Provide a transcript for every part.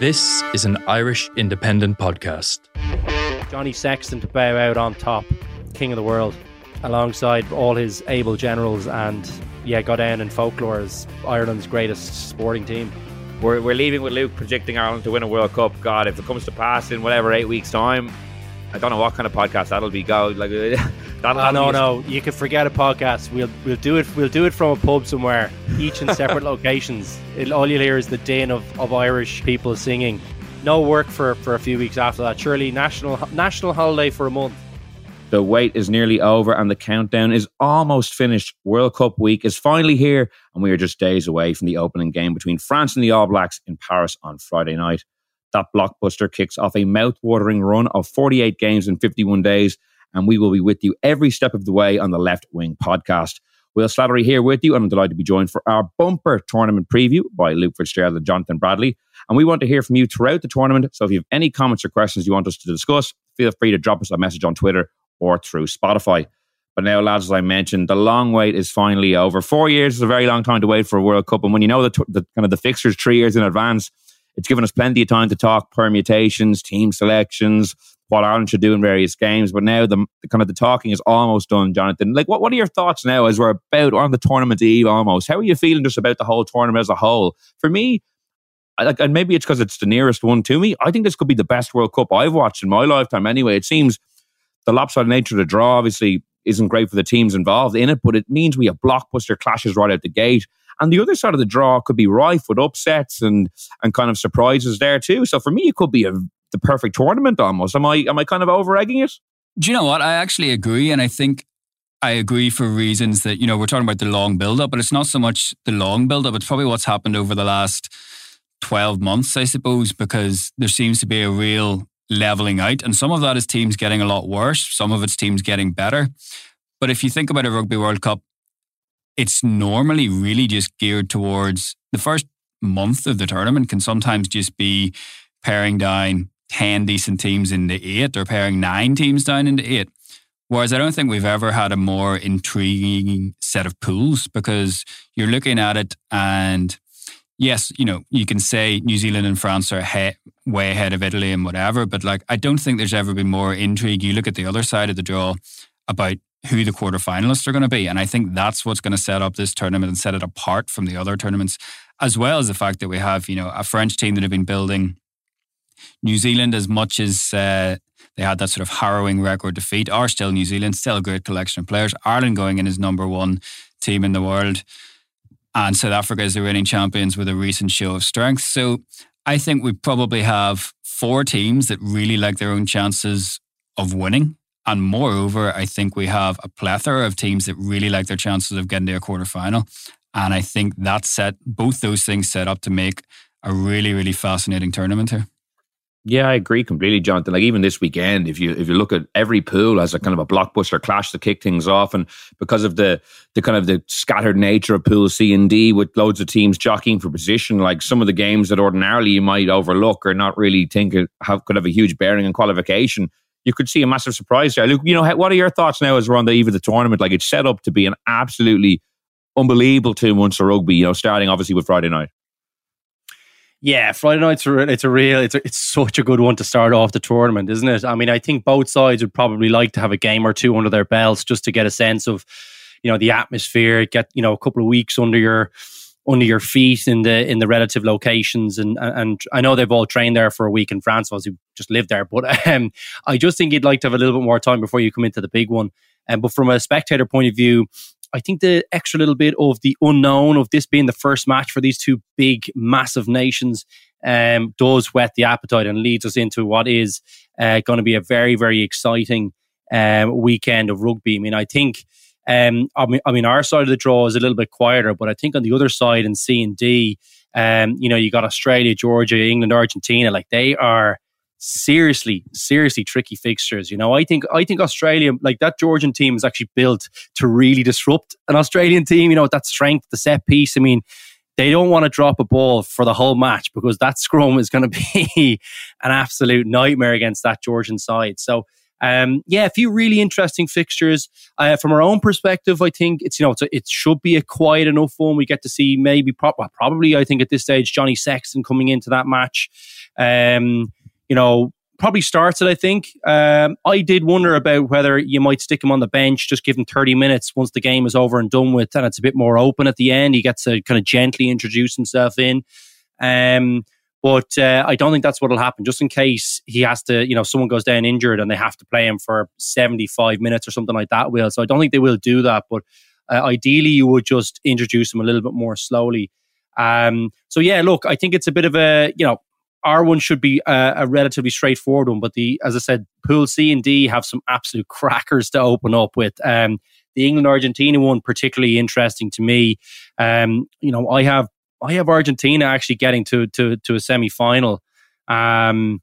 This is an Irish independent podcast. Johnny Sexton to bow out on top, king of the world, alongside all his able generals, and yeah, got down in folklore as Ireland's greatest sporting team. We're, we're leaving with Luke predicting Ireland to win a World Cup. God, if it comes to pass in whatever eight weeks' time, I don't know what kind of podcast that'll be. Go like that'll ah, Oh, no, no, you can forget a podcast. We'll we'll do it. We'll do it from a pub somewhere, each in separate locations. It, all you'll hear is the din of, of Irish people singing. No work for, for a few weeks after that. Surely national national holiday for a month. The wait is nearly over and the countdown is almost finished. World Cup week is finally here, and we are just days away from the opening game between France and the All Blacks in Paris on Friday night. That blockbuster kicks off a mouth-watering run of 48 games in 51 days, and we will be with you every step of the way on the Left Wing podcast. Will Slattery here with you, and I'm delighted to be joined for our bumper tournament preview by Luke Fitzgerald and Jonathan Bradley. And we want to hear from you throughout the tournament. So if you have any comments or questions you want us to discuss, feel free to drop us a message on Twitter or through Spotify. But now, lads, as I mentioned, the long wait is finally over. Four years is a very long time to wait for a World Cup, and when you know the, the kind of the fixtures three years in advance, it's given us plenty of time to talk permutations, team selections, what Ireland should do in various games. But now the, the kind of the talking is almost done, Jonathan. Like, what, what are your thoughts now as we're about on the tournament eve almost? How are you feeling just about the whole tournament as a whole? For me, like, and maybe it's because it's the nearest one to me. I think this could be the best World Cup I've watched in my lifetime. Anyway, it seems the lopsided nature of the draw obviously isn't great for the teams involved in it, but it means we have blockbuster clashes right out the gate. And the other side of the draw could be rife with upsets and and kind of surprises there too. So for me, it could be a, the perfect tournament almost. Am I am I kind of over egging it? Do you know what? I actually agree. And I think I agree for reasons that, you know, we're talking about the long build up, but it's not so much the long build up. It's probably what's happened over the last 12 months, I suppose, because there seems to be a real leveling out. And some of that is teams getting a lot worse, some of it's teams getting better. But if you think about a Rugby World Cup, it's normally really just geared towards the first month of the tournament can sometimes just be paring down 10 decent teams into eight or pairing nine teams down into eight. Whereas I don't think we've ever had a more intriguing set of pools because you're looking at it and yes, you know, you can say New Zealand and France are he- way ahead of Italy and whatever, but like I don't think there's ever been more intrigue. You look at the other side of the draw about who the quarterfinalists are going to be. And I think that's what's going to set up this tournament and set it apart from the other tournaments, as well as the fact that we have, you know, a French team that have been building New Zealand as much as uh, they had that sort of harrowing record defeat, are still New Zealand, still a great collection of players. Ireland going in as number one team in the world. And South Africa is the reigning champions with a recent show of strength. So I think we probably have four teams that really like their own chances of winning. And moreover, I think we have a plethora of teams that really like their chances of getting to a quarterfinal. And I think that set both those things set up to make a really, really fascinating tournament here. Yeah, I agree completely, Jonathan. Like even this weekend, if you if you look at every pool as a kind of a blockbuster clash to kick things off, and because of the the kind of the scattered nature of pool C and D with loads of teams jockeying for position, like some of the games that ordinarily you might overlook or not really think have could have a huge bearing on qualification, you could see a massive surprise there. Luke, you know, what are your thoughts now as we're on the eve of the tournament? Like it's set up to be an absolutely unbelievable two months of rugby. You know, starting obviously with Friday night. Yeah, Friday night's it's a real it's a, it's such a good one to start off the tournament, isn't it? I mean, I think both sides would probably like to have a game or two under their belts just to get a sense of, you know, the atmosphere, get you know a couple of weeks under your under your feet in the in the relative locations, and and I know they've all trained there for a week in France, those who just lived there, but um, I just think you'd like to have a little bit more time before you come into the big one. And um, but from a spectator point of view, I think the extra little bit of the unknown of this being the first match for these two big, massive nations um, does whet the appetite and leads us into what is uh, going to be a very, very exciting um, weekend of rugby. I mean, I think. Um, I mean, I mean, our side of the draw is a little bit quieter, but I think on the other side in C and D, um, you know, you got Australia, Georgia, England, Argentina. Like they are seriously, seriously tricky fixtures. You know, I think I think Australia, like that Georgian team, is actually built to really disrupt an Australian team. You know, that strength, the set piece. I mean, they don't want to drop a ball for the whole match because that scrum is going to be an absolute nightmare against that Georgian side. So. Um, yeah, a few really interesting fixtures. Uh, from our own perspective, I think it's you know it's a, it should be a quiet enough one. We get to see maybe pro- well, probably I think at this stage Johnny Sexton coming into that match. Um, you know, probably starts it, I think. Um, I did wonder about whether you might stick him on the bench, just give him 30 minutes once the game is over and done with, and it's a bit more open at the end. He gets to kind of gently introduce himself in. Um, but uh, I don't think that's what will happen. Just in case he has to, you know, someone goes down injured and they have to play him for 75 minutes or something like that, will. So I don't think they will do that. But uh, ideally, you would just introduce him a little bit more slowly. Um, so yeah, look, I think it's a bit of a, you know, our one should be a, a, relatively straightforward one, but the as I said, Pool C and D have some absolute crackers to open up with. Um, the England Argentina one particularly interesting to me. Um, you know, I have I have Argentina actually getting to to to a semi final. Um,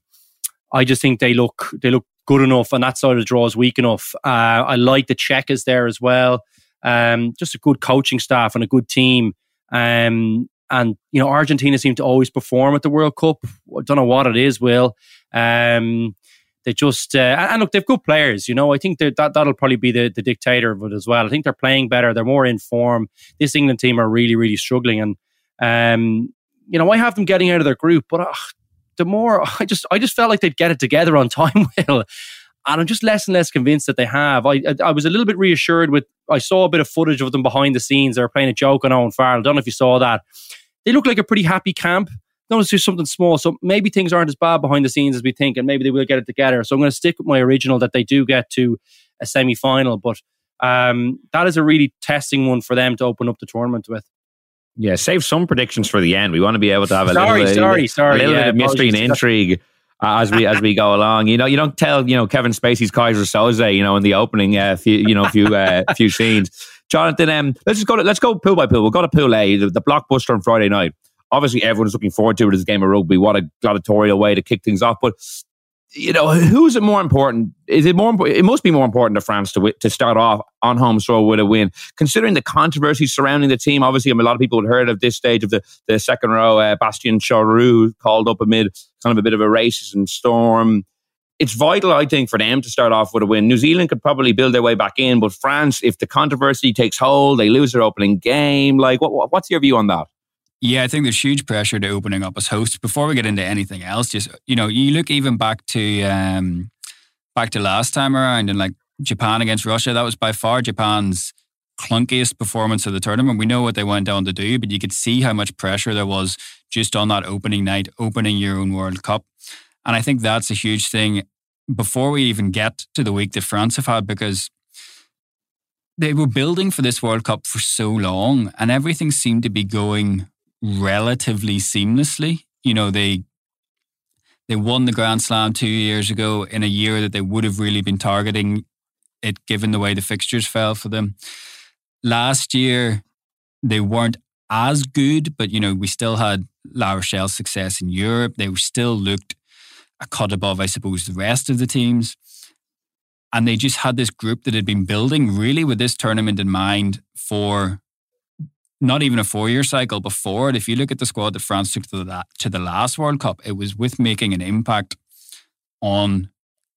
I just think they look they look good enough, and that side of the draw is weak enough. Uh, I like the Cheika's there as well. Um, just a good coaching staff and a good team. Um, and you know, Argentina seem to always perform at the World Cup. I don't know what it is, Will. Um, they just uh, and look, they've good players. You know, I think that that'll probably be the, the dictator of it as well. I think they're playing better. They're more in form. This England team are really, really struggling, and um, you know, I have them getting out of their group, but uh, the more I just, I just felt like they'd get it together on time, Will. And I'm just less and less convinced that they have. I, I, I was a little bit reassured with. I saw a bit of footage of them behind the scenes. They were playing a joke on Owen Farrell. I don't know if you saw that they look like a pretty happy camp. Notice there's something small, so maybe things aren't as bad behind the scenes as we think, and maybe they will get it together. So I'm going to stick with my original that they do get to a semi final, but um, that is a really testing one for them to open up the tournament with. Yeah, save some predictions for the end. We want to be able to have a sorry, little, sorry, sorry, a little yeah, bit of mystery and intrigue uh, as we as we go along. You know, you don't tell you know Kevin Spacey's Keyser Söze, you know, in the opening, uh, few, you know, few uh, few scenes. Jonathan, um, let's just go. To, let's go pool by pool. We'll go to pool A, the, the blockbuster on Friday night obviously everyone's looking forward to it as a game of rugby. What a gladiatorial way to kick things off. But you know, who's it more important? Is it more important? It must be more important to France to to start off on home soil with a win, considering the controversy surrounding the team. Obviously, I mean, a lot of people had heard of this stage of the, the second row. Uh, Bastien Chalureau called up amid kind of a bit of a racism storm. It's vital, I think, for them to start off with a win. New Zealand could probably build their way back in, but France, if the controversy takes hold, they lose their opening game. Like, what, what's your view on that? Yeah, I think there's huge pressure to opening up as hosts. Before we get into anything else, just you know, you look even back to um, back to last time around and like Japan against Russia. That was by far Japan's clunkiest performance of the tournament. We know what they went down to do, but you could see how much pressure there was just on that opening night, opening your own World Cup. And I think that's a huge thing before we even get to the week that France have had because they were building for this World Cup for so long and everything seemed to be going relatively seamlessly. You know, they they won the Grand Slam two years ago in a year that they would have really been targeting it, given the way the fixtures fell for them. Last year, they weren't as good, but you know, we still had La Rochelle's success in Europe. They still looked cut above, I suppose, the rest of the teams. And they just had this group that had been building really with this tournament in mind for not even a four year cycle before it. If you look at the squad that France took to the, to the last World Cup, it was with making an impact on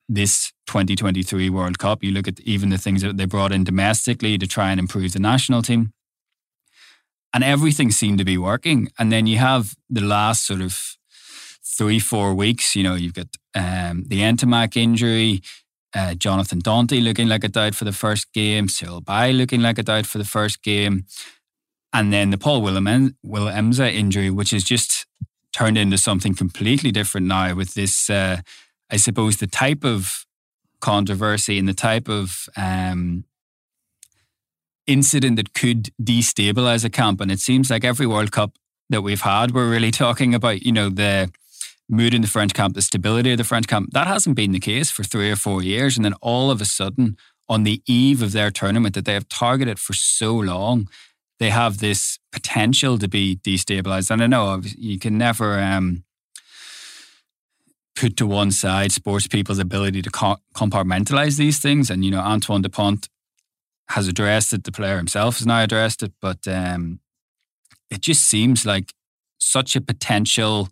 this 2023 World Cup. You look at even the things that they brought in domestically to try and improve the national team. and everything seemed to be working. And then you have the last sort of three, four weeks, you know, you've got um, the Ntamack injury, uh, Jonathan Danty looking like a doubt for the first game, Cyril Baille looking like a doubt for the first game, and then the Paul Willem- Willemse injury, which has just turned into something completely different now with this, uh, I suppose, the type of controversy and the type of um, incident that could destabilize a camp. And it seems like every World Cup that we've had, we're really talking about, you know, the mood in the French camp, the stability of the French camp. That hasn't been the case for three or four years. And then all of a sudden, on the eve of their tournament that they have targeted for so long, they have this potential to be destabilized. And I know you can never um, put to one side sports people's ability to compartmentalize these things. And, you know, Antoine Dupont has addressed it, the player himself has now addressed it, but um, it just seems like such a potential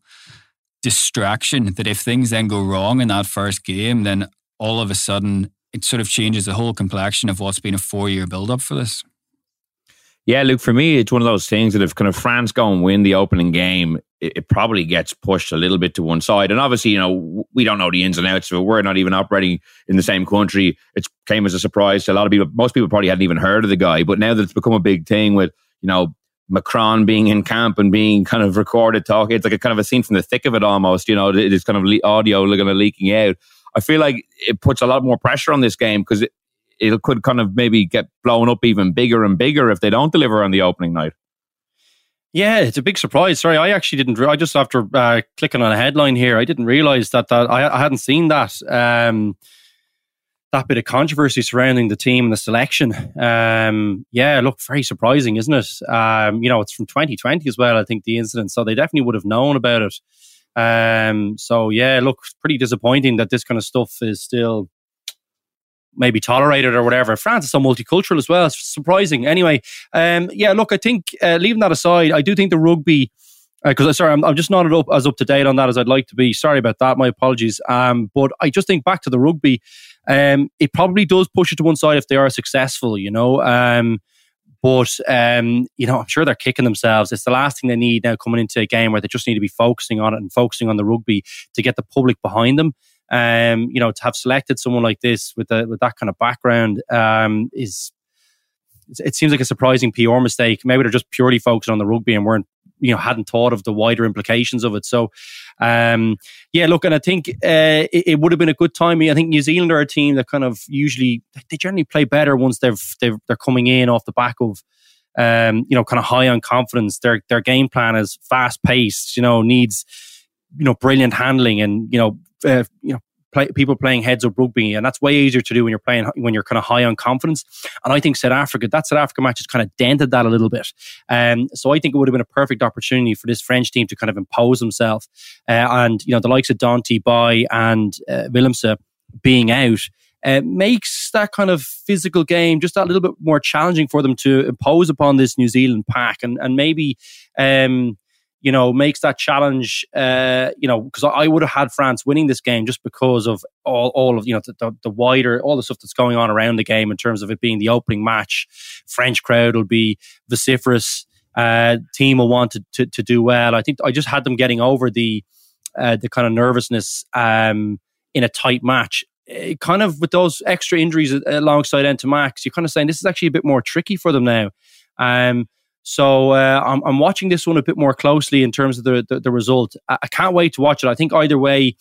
distraction that if things then go wrong in that first game, then all of a sudden it sort of changes the whole complexion of what's been a four year build up for this. Yeah, look, for me, it's one of those things that if kind of France go and win the opening game, it, it, probably gets pushed a little bit to one side. And obviously, you know, we don't know the ins and outs of it. We're not even operating in the same country. It came as a surprise to a lot of people. Most people probably hadn't even heard of the guy. But now that it's become a big thing with, you know, Macron being in camp and being kind of recorded talking. It's like a kind of a scene from the thick of it almost, you know, it's kind of le- audio kind of leaking out. I feel like it puts a lot more pressure on this game because it, it could kind of maybe get blown up even bigger and bigger if they don't deliver on the opening night. Yeah, it's a big surprise. Sorry, I actually didn't. I just after uh, clicking on a headline here, I didn't realize that that I, I hadn't seen that. Um, that bit of controversy surrounding the team and the selection. Um, yeah, look, very surprising, isn't it? Um, you know, it's from 2020 as well, I think, the incident. So they definitely would have known about it. Um, so yeah, look, pretty disappointing that this kind of stuff is still maybe tolerated or whatever. France is so multicultural as well. It's surprising. Anyway, um, yeah, look, I think uh, leaving that aside, I do think the rugby because uh, sorry, I'm, I'm, just not up, as up to date on that as I'd like to be. Sorry about that. My apologies. Um, but I just think back to the rugby, um, it probably does push it to one side if they are successful, you know. Um, but um, you know, I'm sure they're kicking themselves. It's the last thing they need now coming into a game where they just need to be focusing on it and focusing on the rugby to get the public behind them. Um, you know, to have selected someone like this with the, with that kind of background um, is it seems like a surprising PR mistake. Maybe they're just purely focused on the rugby and weren't you know hadn't thought of the wider implications of it. So, um, yeah, look, and I think uh, it, it, would have been a good time. I think New Zealand are a team that kind of usually they generally play better once they've, they've they're coming in off the back of. Um, you know, kind of high on confidence. Their their game plan is fast paced. You know, needs you know brilliant handling and you know uh, you know play, people playing heads up rugby, and that's way easier to do when you're playing when you're kind of high on confidence. And I think South Africa, that South Africa match has kind of dented that a little bit. Um, so I think it would have been a perfect opportunity for this French team to kind of impose themselves. Uh, and you know the likes of Danty, Baille, and uh, Willemse being out. Uh, makes that kind of physical game just a little bit more challenging for them to impose upon this New Zealand pack, and and maybe um, you know, makes that challenge, uh, you know, because I would have had France winning this game just because of all, all of, you know, the, the, wider, all the stuff that's going on around the game in terms of it being the opening match. French crowd will be vociferous. Uh, team will want to, to, to do well. I think I just had them getting over the, uh, the kind of nervousness, um, in a tight match. It kind of with those extra injuries alongside Ntamack, you're kind of saying this is actually a bit more tricky for them now. Um, so uh, I'm, I'm, watching this one a bit more closely in terms of the, the, the result. I, I, can't wait to watch it. I think either way,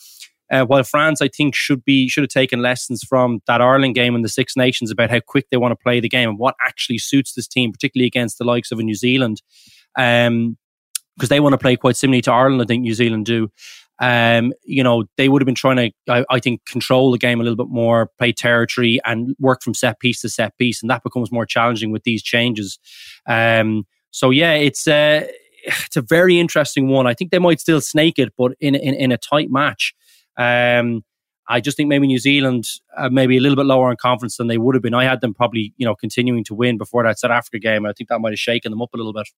uh, while France, I think should be should have taken lessons from that Ireland game in the Six Nations about how quick they want to play the game and what actually suits this team, particularly against the likes of a New Zealand, because um, they want to play quite similarly to Ireland. I think New Zealand do. Um, you know, they would have been trying to, I, I, think, control the game a little bit more, play territory, and work from set piece to set piece, and that becomes more challenging with these changes. Um, so yeah, it's uh, it's a very interesting one. I think they might still snake it, but in in, in a tight match. Um, I just think maybe New Zealand uh, maybe a little bit lower in confidence than they would have been. I had them probably you know continuing to win before that South Africa game. I think that might have shaken them up a little bit.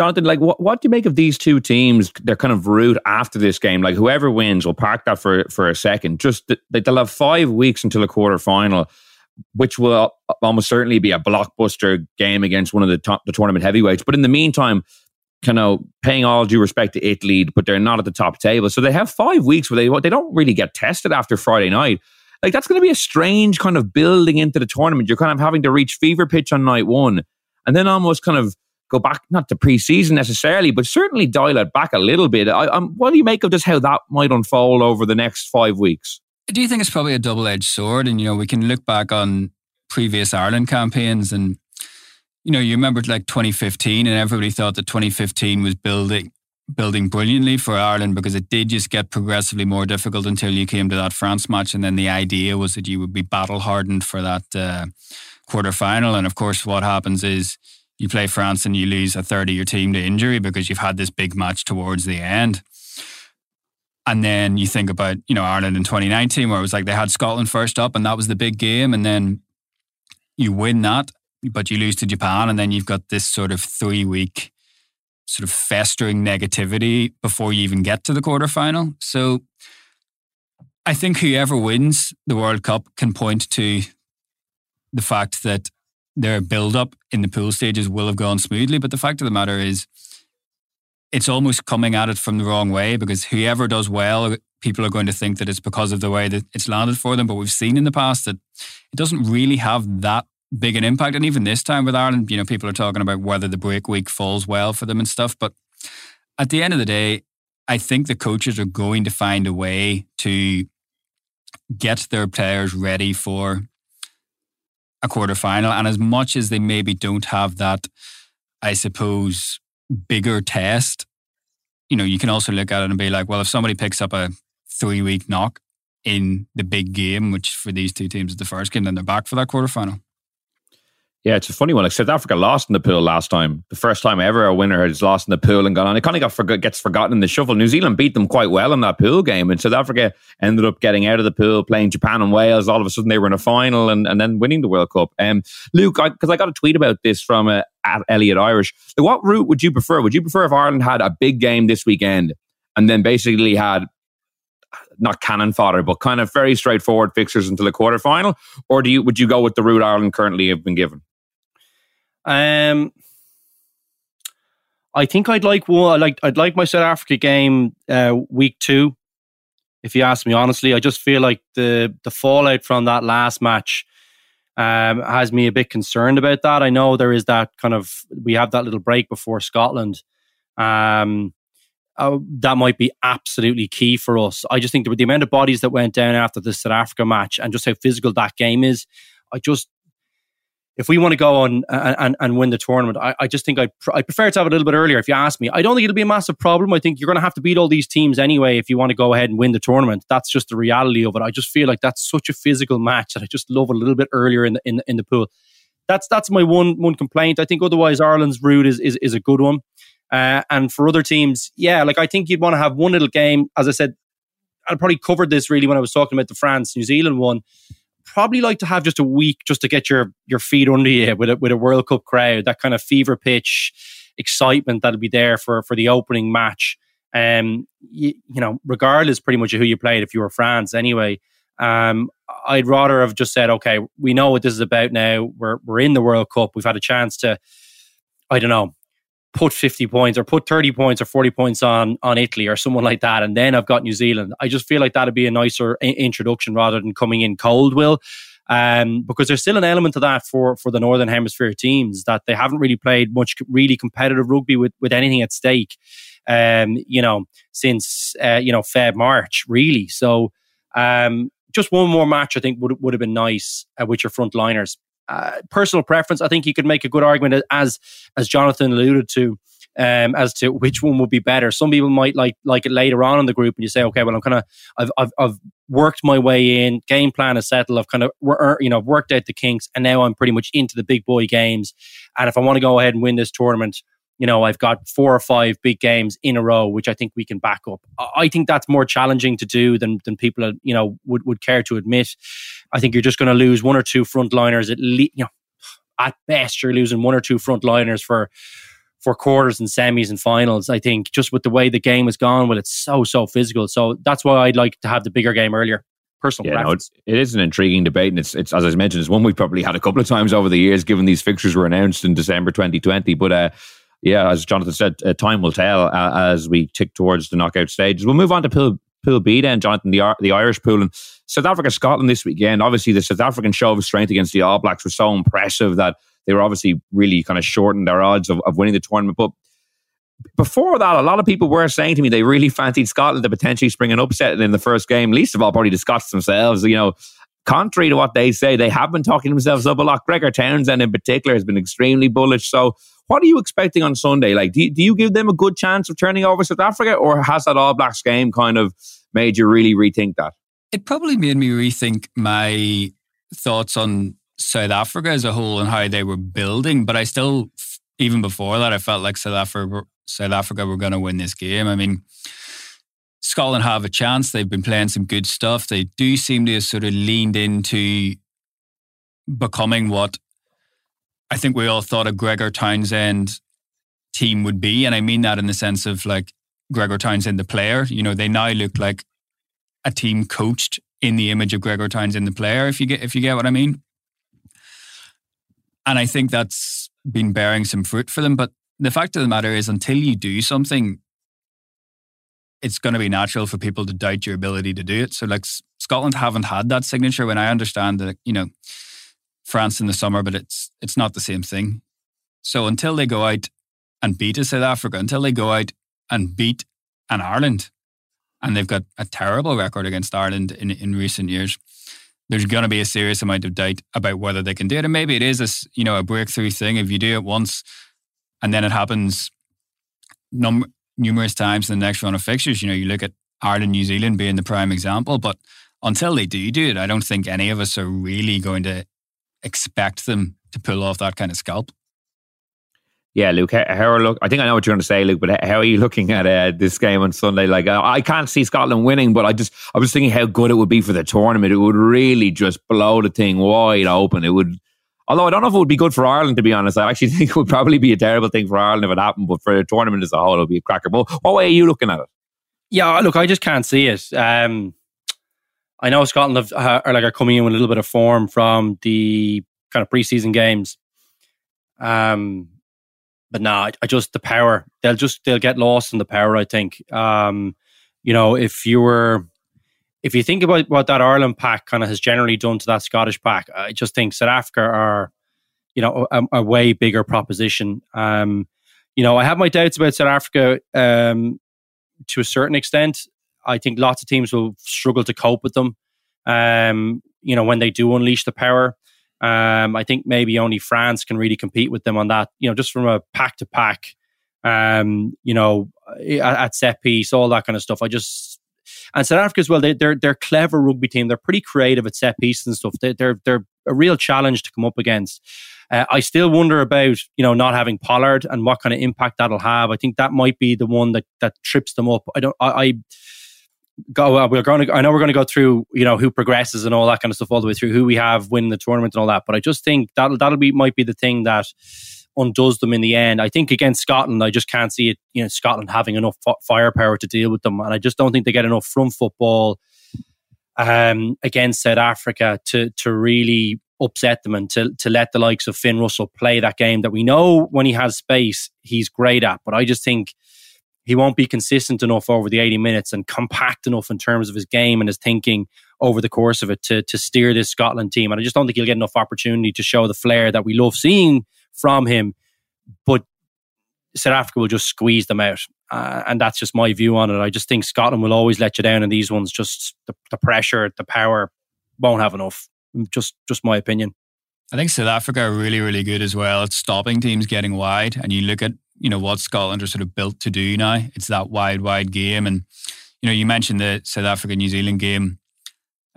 Jonathan, like, what, what do you make of these two teams? They're kind of route after this game, like whoever wins, we'll park that for for a second. Just like they'll have five weeks until the quarter final which will almost certainly be a blockbuster game against one of the top, the tournament heavyweights. But in the meantime, kind of paying all due respect to Italy, but they're not at the top table. So they have five weeks where they they don't really get tested after Friday night. Like that's going to be a strange kind of building into the tournament. You're kind of having to reach fever pitch on night one, and then almost kind of go back not to preseason necessarily, but certainly dial it back a little bit. I, what do you make of just how that might unfold over the next five weeks? Do you think it's probably a double edged sword? And you know, we can look back on previous Ireland campaigns and you know, you remember like 2015 and everybody thought that 2015 was building building brilliantly for Ireland because it did just get progressively more difficult until you came to that France match. And then the idea was that you would be battle hardened for that uh, quarter final. And of course, what happens is you play France and you lose a third of your team to injury because you've had this big match towards the end. And then you think about, you know, Ireland in 2019, where it was like they had Scotland first up and that was the big game. And then you win that, but you lose to Japan. And then you've got this sort of three week sort of festering negativity before you even get to the quarterfinal. So I think whoever wins the World Cup can point to the fact that their build up in the pool stages will have gone smoothly. But the fact of the matter is, it's almost coming at it from the wrong way because whoever does well, people are going to think that it's because of the way that it's landed for them. But we've seen in the past that it doesn't really have that big an impact. And even this time with Ireland, you know, people are talking about whether the break week falls well for them and stuff. But at the end of the day, I think the coaches are going to find a way to get their players ready for a quarter final. And as much as they maybe don't have that, I suppose, bigger test, you know, you can also look at it and be like, well, if somebody picks up a three week knock in the big game, which for these two teams is the first game, then they're back for that quarter final. Yeah, it's a funny one. Like South Africa lost in the pool last time. The first time ever a winner has lost in the pool and gone on. It kind of got gets forgotten in the shuffle. New Zealand beat them quite well in that pool game, and South Africa ended up getting out of the pool, playing Japan and Wales. All of a sudden, they were in a final and, and then winning the World Cup. Um, Luke, because I, I, got a tweet about this from uh, at Elliot Irish. Like, what route would you prefer? Would you prefer if Ireland had a big game this weekend and then basically had not cannon fodder, but kind of very straightforward fixtures until the quarterfinal, or do you would you go with the route Ireland currently have been given? Um, I think I'd like one. I like I'd like my South Africa game uh, week two. If you ask me honestly, I just feel like the the fallout from that last match um, has me a bit concerned about that. I know there is that kind of we have that little break before Scotland. Um, uh, that might be absolutely key for us. I just think the, the amount of bodies that went down after the South Africa match and just how physical that game is. I just if we want to go on and, and, and win the tournament, I, I just think I pr- I prefer to have it a little bit earlier. If you ask me, I don't think it'll be a massive problem. I think you're going to have to beat all these teams anyway if you want to go ahead and win the tournament. That's just the reality of it. I just feel like that's such a physical match that I just love a little bit earlier in the in, in the pool. That's that's my one one complaint. I think otherwise Ireland's route is is, is a good one. Uh, and for other teams, yeah, like I think you'd want to have one little game. As I said, I probably covered this really when I was talking about the France New Zealand one probably like to have just a week just to get your your feet under you with a, with a World Cup crowd, that kind of fever pitch excitement that'll be there for for the opening match. Um, you, you know, regardless pretty much of who you played, if you were France anyway. Um, I'd rather have just said, okay, we know what this is about now. We're we're in the World Cup. We've had a chance to, I don't know, put 50 points or put 30 points or 40 points on on Italy or someone like that and then I've got New Zealand. I just feel like that'd be a nicer I- introduction rather than coming in cold will. Um, because there's still an element to that for for the northern hemisphere teams that they haven't really played much really competitive rugby with with anything at stake um, you know since uh, you know Feb March really. So um, just one more match I think would would have been nice uh, with your frontliners uh, personal preference, I think you could make a good argument as as Jonathan alluded to. Um, as to which one would be better. Some people might like like it later on in the group, and you say, okay, well, I'm kind of I've, I've I've worked my way in, game plan is settled. I've kind of er, you know worked out the kinks, and now I'm pretty much into the big boy games. And if I want to go ahead and win this tournament, you know, I've got four or five big games in a row, which I think we can back up. I think that's more challenging to do than than people, you know, would, would care to admit. I think you're just going to lose one or two frontliners at least, you know, at best you're losing one or two frontliners for for quarters and semis and finals. I think just with the way the game has gone, well, it's so so physical. So that's why I'd like to have the bigger game earlier. personal Yeah, no, it's, it is an intriguing debate, and it's it's as I mentioned, it's one we've probably had a couple of times over the years, given these fixtures were announced in December 2020. But uh, yeah, as Jonathan said, uh, time will tell uh, as we tick towards the knockout stages. We'll move on to Pool Pool B then, Jonathan, the the Irish pool and South Africa Scotland this weekend. Obviously, the South African show of strength against the All Blacks was so impressive that they were obviously really kind of shortened their odds of, of winning the tournament, but before that, a lot of people were saying to me they really fancied Scotland to potentially spring an upset in the first game. Least of all, probably the Scots themselves. You know, contrary to what they say, they have been talking themselves up a lot. Gregor Townsend, in particular, has been extremely bullish. So, what are you expecting on Sunday? Like, do you, do you give them a good chance of turning over South Africa, or has that All Blacks game kind of made you really rethink that? It probably made me rethink my thoughts on South Africa as a whole and how they were building. But I still, even before that, I felt like South Africa, South Africa were going to win this game. I mean, Scotland have a chance. They've been playing some good stuff. They do seem to have sort of leaned into becoming what I think we all thought a Gregor Townsend team would be. And I mean that in the sense of like Gregor Townsend, the player. You know, they now look like a team coached in the image of Gregor Townsend, the player, if you get if you get what I mean. And I think that's been bearing some fruit for them. But the fact of the matter is, until you do something, it's going to be natural for people to doubt your ability to do it. So, like Scotland haven't had that signature. When I understand that, you know, France in the summer, but it's it's not the same thing. So until they go out and beat a South Africa, until they go out and beat an Ireland, and they've got a terrible record against Ireland in, in recent years, there's going to be a serious amount of doubt about whether they can do it. And maybe it is a you know a breakthrough thing if you do it once, and then it happens num- numerous times in the next round of fixtures. You know, you look at Ireland, New Zealand being the prime example, but until they do do it, I don't think any of us are really going to expect them to pull off that kind of scalp. Yeah, Luke, how, are look? I think I know what you're going to say, Luke. But how are you looking at uh, this game on Sunday? Like, I can't see Scotland winning, but I just I was thinking how good it would be for the tournament. It would really just blow the thing wide open. It would. Although I don't know if it would be good for Ireland, to be honest. I actually think it would probably be a terrible thing for Ireland if it happened. But for the tournament as a whole, it would be a cracker. But what way are you looking at it? Yeah, look, I just can't see it. Um, I know Scotland have, uh, are like are coming in with a little bit of form from the kind of preseason games. Um, but nah, I, I just the power they'll just they'll get lost in the power. I think. Um, you know, if you were, if you think about what that Ireland pack kind of has generally done to that Scottish pack, I just think South Africa are, you know, a, a way bigger proposition. Um, you know, I have my doubts about South Africa um, to a certain extent. I think lots of teams will struggle to cope with them. Um, you know, when they do unleash the power. Um, I think maybe only France can really compete with them on that. You know, just from a pack to pack, um, you know, at, at set piece, all that kind of stuff. I just and South Africa as well. They, they're they're clever rugby team. They're pretty creative at set pieces and stuff. They, they're they're a real challenge to come up against. Uh, I still wonder about you know not having Pollard and what kind of impact that'll have. I think that might be the one that that trips them up. I don't. I. I go uh, we're going to i know we're going to go through you know who progresses and all that kind of stuff all the way through who we have winning the tournament and all that but i just think that'll that'll be might be the thing that undoes them in the end i think against scotland i just can't see it you know scotland having enough firepower to deal with them and i just don't think they get enough front football um against south africa to to really upset them and to to let the likes of finn russell play that game that we know when he has space he's great at but i just think he won't be consistent enough over the 80 minutes and compact enough in terms of his game and his thinking over the course of it to, to steer this Scotland team. And I just don't think he'll get enough opportunity to show the flair that we love seeing from him. But South Africa will just squeeze them out. Uh, and that's just my view on it. I just think Scotland will always let you down in these ones. Just the, the pressure, the power won't have enough. Just, just my opinion. I think South Africa are really, really good as well at stopping teams getting wide. And you look at you know what Scotland are sort of built to do now. It's that wide, wide game, and you know you mentioned the South Africa New Zealand game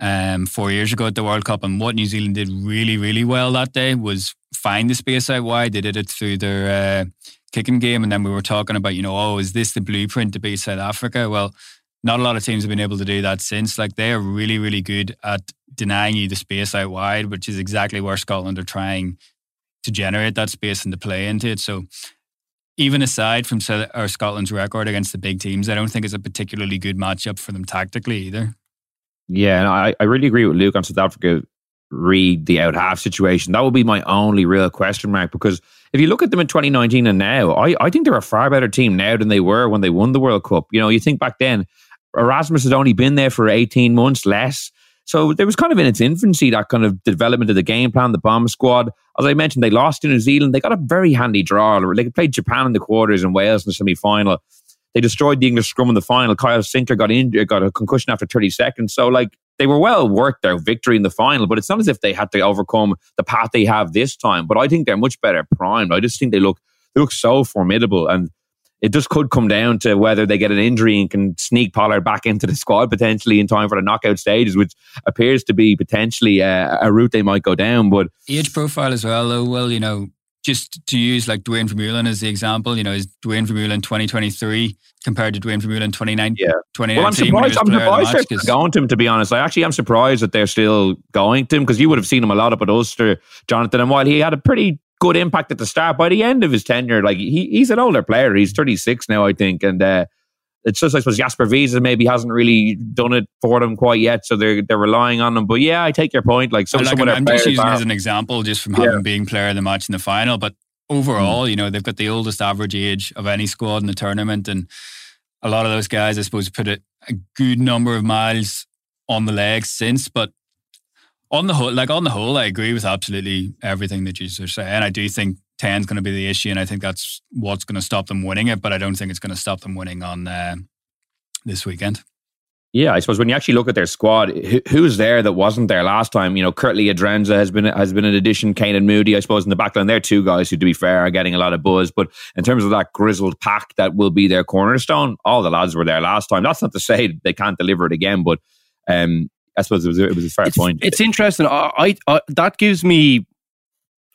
um, four years ago at the World Cup, and what New Zealand did really, really well that day was find the space out wide. They did it through their uh, kicking game, and then we were talking about you know oh is this the blueprint to beat South Africa? Well. Not a lot of teams have been able to do that since. Like they are really, really good at denying you the space out wide, which is exactly where Scotland are trying to generate that space and to play into it. So even aside from Scotland's record against the big teams, I don't think it's a particularly good matchup for them tactically either. Yeah, and I, I really agree with Luke on South Africa. Read the out half situation. That would be my only real question mark because if you look at them in 2019 and now, I, I think they're a far better team now than they were when they won the World Cup. You know, you think back then, Erasmus had only been there for 18 months less. So there was kind of in its infancy that kind of development of the game plan, the bomb squad. As I mentioned, they lost to New Zealand. They got a very handy draw. They played Japan in the quarters and Wales in the semi final. They destroyed the English scrum in the final. Kyle Sinckler got injured, got a concussion after 30 seconds. So like they were well worth their victory in the final, but it's not as if they had to overcome the path they have this time. But I think they're much better primed. I just think they look they look so formidable and it just could come down to whether they get an injury and can sneak Pollard back into the squad potentially in time for the knockout stages, which appears to be potentially a, a route they might go down. But age profile as well, though. Well, you know, just to use like Duane Vermeulen as the example, you know, is Duane Vermeulen 2023 compared to Duane Vermeulen 2019? Yeah. 2019 well, I'm surprised, I'm surprised they're going to him, to be honest. I actually am surprised that they're still going to him because you would have seen him a lot up at Ulster, Jonathan. And while he had a pretty good impact at the start, by the end of his tenure, like he, he's an older player. He's 36 now, I think. And, uh, it's just I suppose Jasper Wiese maybe hasn't really done it for them quite yet, so they're they're relying on them. But yeah, I take your point. Like some, like, some I'm, just using are, as an example, just from having Yeah. being player of the match in the final. But overall, mm. you know, they've got the oldest average age of any squad in the tournament, and a lot of those guys, I suppose, put a, a good number of miles on the legs since. But on the whole, like on the whole, I agree with absolutely everything that you are saying. And i do think 10 is going to be the issue, and I think that's what's going to stop them winning it. But I don't think it's going to stop them winning on uh, this weekend. Yeah, I suppose when you actually look at their squad, who, who's there that wasn't there last time? You know, Kurt-Lee Arendse has been has been an addition. Canan Moodie, I suppose, in the backline, they're two guys who, to be fair, are getting a lot of buzz. But in terms of that grizzled pack that will be their cornerstone, all the lads were there last time. That's not to say they can't deliver it again, but um, I suppose it was, it was a fair it's, point. It's interesting. I, I, I that gives me.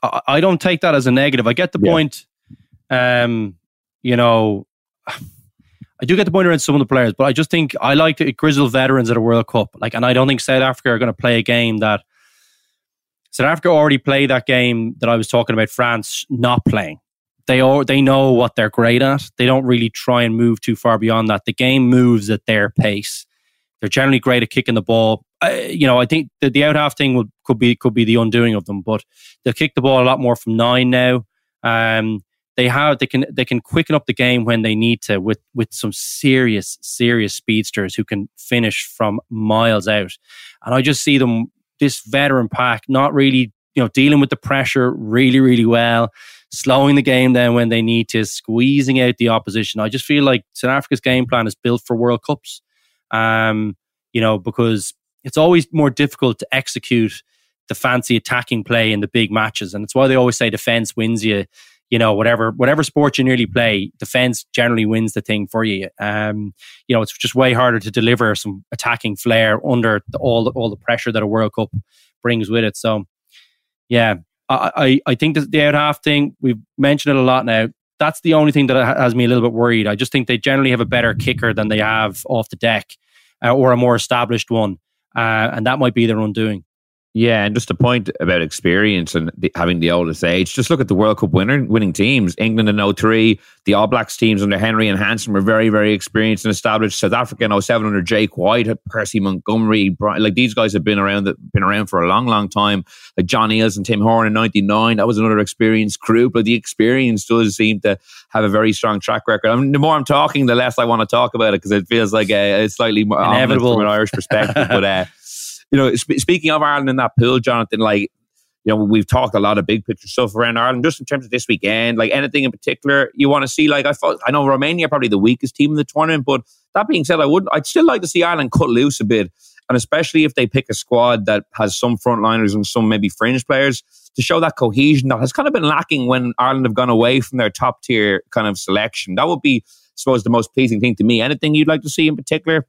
I, I don't take that as a negative. I get the Yeah. point. Um, you know, I do get the point around some of the players, but I just think I like the grizzled veterans at a World Cup. Like, and I don't think South Africa are going to play a game that South Africa already played that game that I was talking about. France not playing. They all they know what they're great at. They don't really try and move too far beyond that. The game moves at their pace. They're generally great at kicking the ball. You know, I think the, the out half thing could be could be the undoing of them, but they'll kick the ball a lot more from nine now. Um, they have they can they can quicken up the game when they need to with with some serious serious speedsters who can finish from miles out. And I just see them this veteran pack not really you know dealing with the pressure really really well, slowing the game down when they need to, squeezing out the opposition. I just feel like South Africa's game plan is built for World Cups. Um, you know because it's always more difficult to execute the fancy attacking play in the big matches, and it's why they always say defense wins you you know, whatever whatever sport you nearly play, defense generally wins the thing for you. Um, you know, it's just way harder to deliver some attacking flair under the, all the, all the pressure that a World Cup brings with it. So, yeah, I I, I think the out half thing we've mentioned it a lot now. That's the only thing that has me a little bit worried. I just think they generally have a better kicker than they have off the deck, uh, or a more established one, uh, and that might be their undoing. Yeah, and just a point about experience and the, having the oldest age. Just look at the World Cup winner, winning teams. England in 03, the All Blacks teams under Henry and Hansen were very, very experienced and established. South Africa in 07 under Jake White, Percy Montgomery, Brian, like these guys have been around that been around for a long, long time. Like John Eales and Tim Horan in 99, that was another experienced group. But the experience does seem to have a very strong track record. I mean, the more I'm talking, the less I want to talk about it because it feels like a, a slightly more Inevitable. from an Irish perspective. but uh, you know, sp- speaking of Ireland in that pool, Jonathan, like, you know, we've talked a lot of big picture stuff around Ireland, just in terms of this weekend, like anything in particular you want to see. Like, I thought, I know Romania are probably the weakest team in the tournament, but that being said, I would, I'd still like to see Ireland cut loose a bit. And especially if they pick a squad that has some frontliners and some maybe fringe players to show that cohesion that has kind of been lacking when Ireland have gone away from their top tier kind of selection. That would be, I suppose, the most pleasing thing to me. Anything you'd like to see in particular?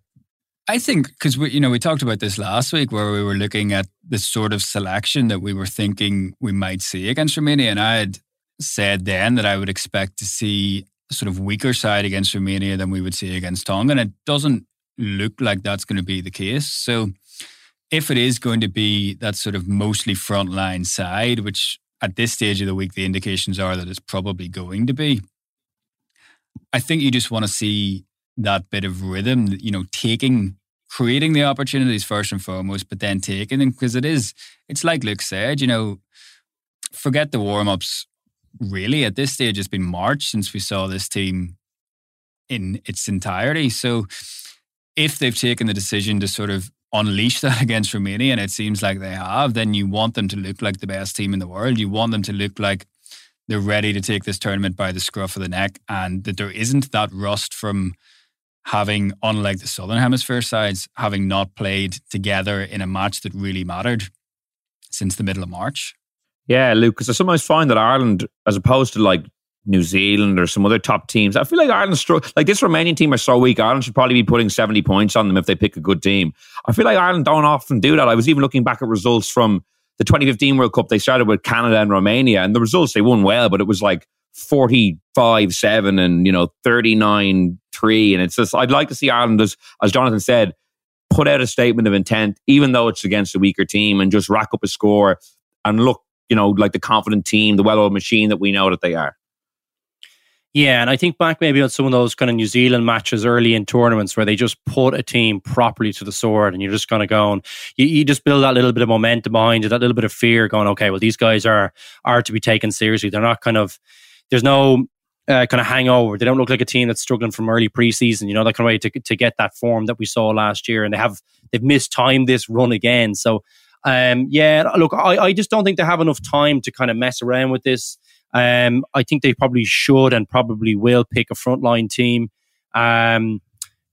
I think because we, you know, we talked about this last week where we were looking at the sort of selection that we were thinking we might see against Romania, and I had said then that I would expect to see sort of weaker side against Romania than we would see against Tonga, and it doesn't look like that's going to be the case. So, if it is going to be that sort of mostly frontline side, which at this stage of the week the indications are that it's probably going to be, I think you just want to see that bit of rhythm, you know, taking creating the opportunities first and foremost, but then taking them because it is, it's like Luke said, you know, forget the warm ups. Really, at this stage, it's been March since we saw this team in its entirety. So, if they've taken the decision to sort of unleash that against Romania, and it seems like they have, then you want them to look like the best team in the world. You want them to look like they're ready to take this tournament by the scruff of the neck, and that there isn't that rust from having, unlike the Southern Hemisphere sides, having not played together in a match that really mattered since the middle of March. Yeah, Luke, because I sometimes find that Ireland, as opposed to like New Zealand or some other top teams, I feel like Ireland. Like this Romanian team are so weak. Ireland should probably be putting seventy points on them if they pick a good team. I feel like Ireland don't often do that. I was even looking back at results from the 2015 World Cup. They started with Canada and Romania, and the results they won well, but it was like 45 7 and you know 39 3 and it's just i'd like to see ireland as, as jonathan said put out a statement of intent even though it's against a weaker team and just rack up a score and look you know like the confident team the well-oiled machine that we know that they are yeah, and I think back maybe on some of those kind of New Zealand matches early in tournaments where they just put a team properly to the sword and you're just kind of going, you, you just build that little bit of momentum behind it, that little bit of fear going, okay, well, these guys are are to be taken seriously. They're not kind of there's no uh, kind of hangover. They don't look like a team that's struggling from early preseason. You know that kind of way to to get that form that we saw last year, and they have they've missed time this run again. So, um, yeah, look, I, I just don't think they have enough time to kind of mess around with this. Um, I think they probably should and probably will pick a frontline team. Um,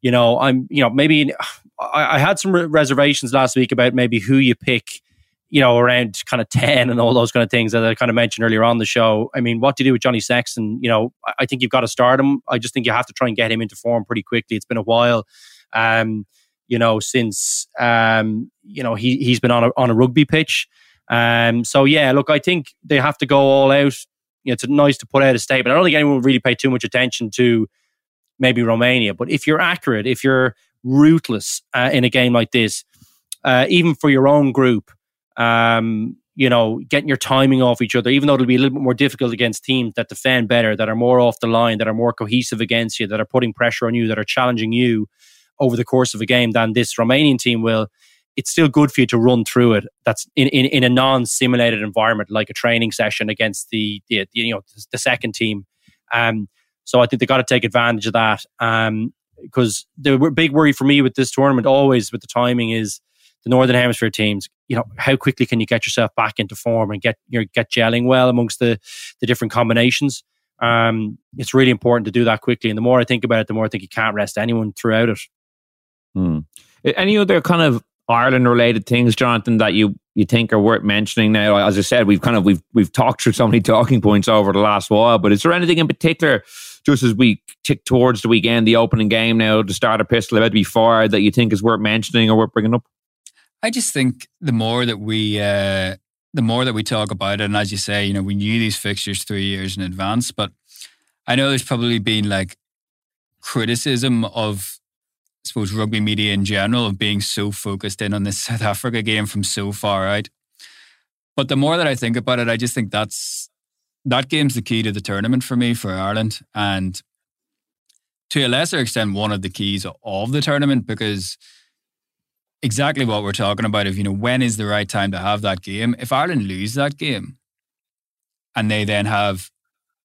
you know, I'm, you know, maybe I, I had some reservations last week about maybe who you pick you know, around kind of 10 and all those kind of things that I kind of mentioned earlier on the show. I mean, what you do with Johnny Sexton? You know, I think you've got to start him. I just think you have to try and get him into form pretty quickly. It's been a while, um, you know, since, um, you know, he, he's been on a, on a rugby pitch. Um, so, yeah, look, I think they have to go all out. You know, it's nice to put out a statement. I don't think anyone will really pay too much attention to maybe Romania, but if you're accurate, if you're ruthless uh, in a game like this, uh, even for your own group, um, you know, getting your timing off each other, even though it'll be a little bit more difficult against teams that defend better, that are more off the line, that are more cohesive against you, that are putting pressure on you, that are challenging you over the course of a game than this Romanian team will. It's still good for you to run through it. That's in, in, in a non-simulated environment, like a training session against the, the, you know the second team. Um, so I think they got to take advantage of that. Um, because the big worry for me with this tournament, always with the timing, is the Northern Hemisphere teams, you know, how quickly can you get yourself back into form and get you know, get gelling well amongst the the different combinations? Um, it's really important to do that quickly. And the more I think about it, the more I think you can't rest anyone throughout it. Hmm. Any other kind of Ireland related things, Jonathan, that you you think are worth mentioning now? As I said, we've kind of we've we've talked through so many talking points over the last while, but is there anything in particular, just as we tick towards the weekend, the opening game now, the start of pistol about to be fired, that you think is worth mentioning or worth bringing up? I just think the more that we uh, the more that we talk about it, and as you say, you know, we knew these fixtures three years in advance, but I know there's probably been like criticism of I suppose rugby media in general of being so focused in on this South Africa game from so far out. But the more that I think about it, I just think that's that game's the key to the tournament for me for Ireland. And to a lesser extent, one of the keys of the tournament because exactly what we're talking about of, you know, when is the right time to have that game? If Ireland lose that game and they then have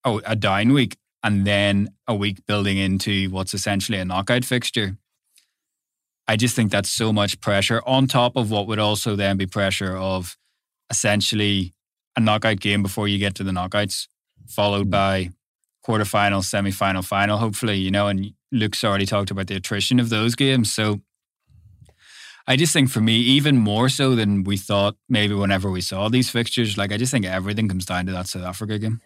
oh, a down week and then a week building into what's essentially a knockout fixture, I just think that's so much pressure on top of what would also then be pressure of essentially a knockout game before you get to the knockouts, followed mm. by quarterfinal, semi-final, final, hopefully, you know, and Luke's already talked about the attrition of those games. So I just think for me, even more so than we thought maybe whenever we saw these fixtures, like I just think everything comes down to that South Africa game.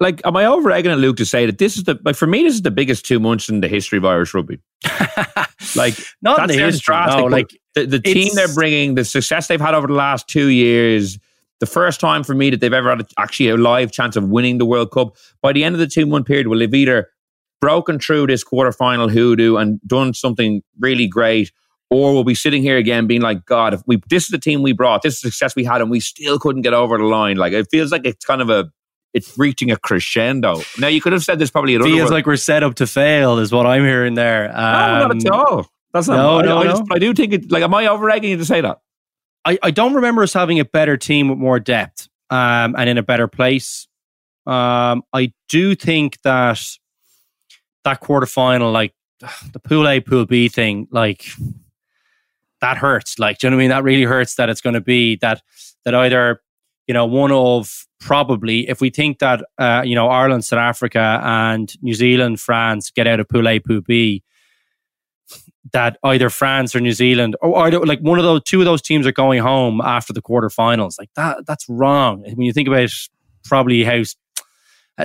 Like, am I over egging at Luke to say that this is the like for me, this is the biggest two months in the history of Irish rugby? like, not in the history, no, like the, the team they're bringing, the success they've had over the last two years, the first time for me that they've ever had actually a live chance of winning the World Cup. By the end of the two month period, will they've either broken through this quarterfinal hoodoo and done something really great, or we'll be sitting here again being like, God, if we this is the team we brought, this is the success we had, and we still couldn't get over the line. Like it feels like it's kind of a it's reaching a crescendo. Now you could have said this probably. At Feels like we're set up to fail, is what I'm hearing there. no, not Um, at all. That's not. no, I, no, I, no. I do think it. Like, am I overegging you to say that? I, I don't remember us having a better team with more depth um, and in a better place. Um, I do think that that quarterfinal, like the pool A, pool B thing, like that hurts. Like, do you know what I mean? That really hurts that it's going to be that that either you know one of probably if we think that uh, you know Ireland, South Africa, and New Zealand, France get out of pool A, pool B that either France or New Zealand or either like one of those two of those teams are going home after the quarterfinals. Like that that's wrong. When you think about probably how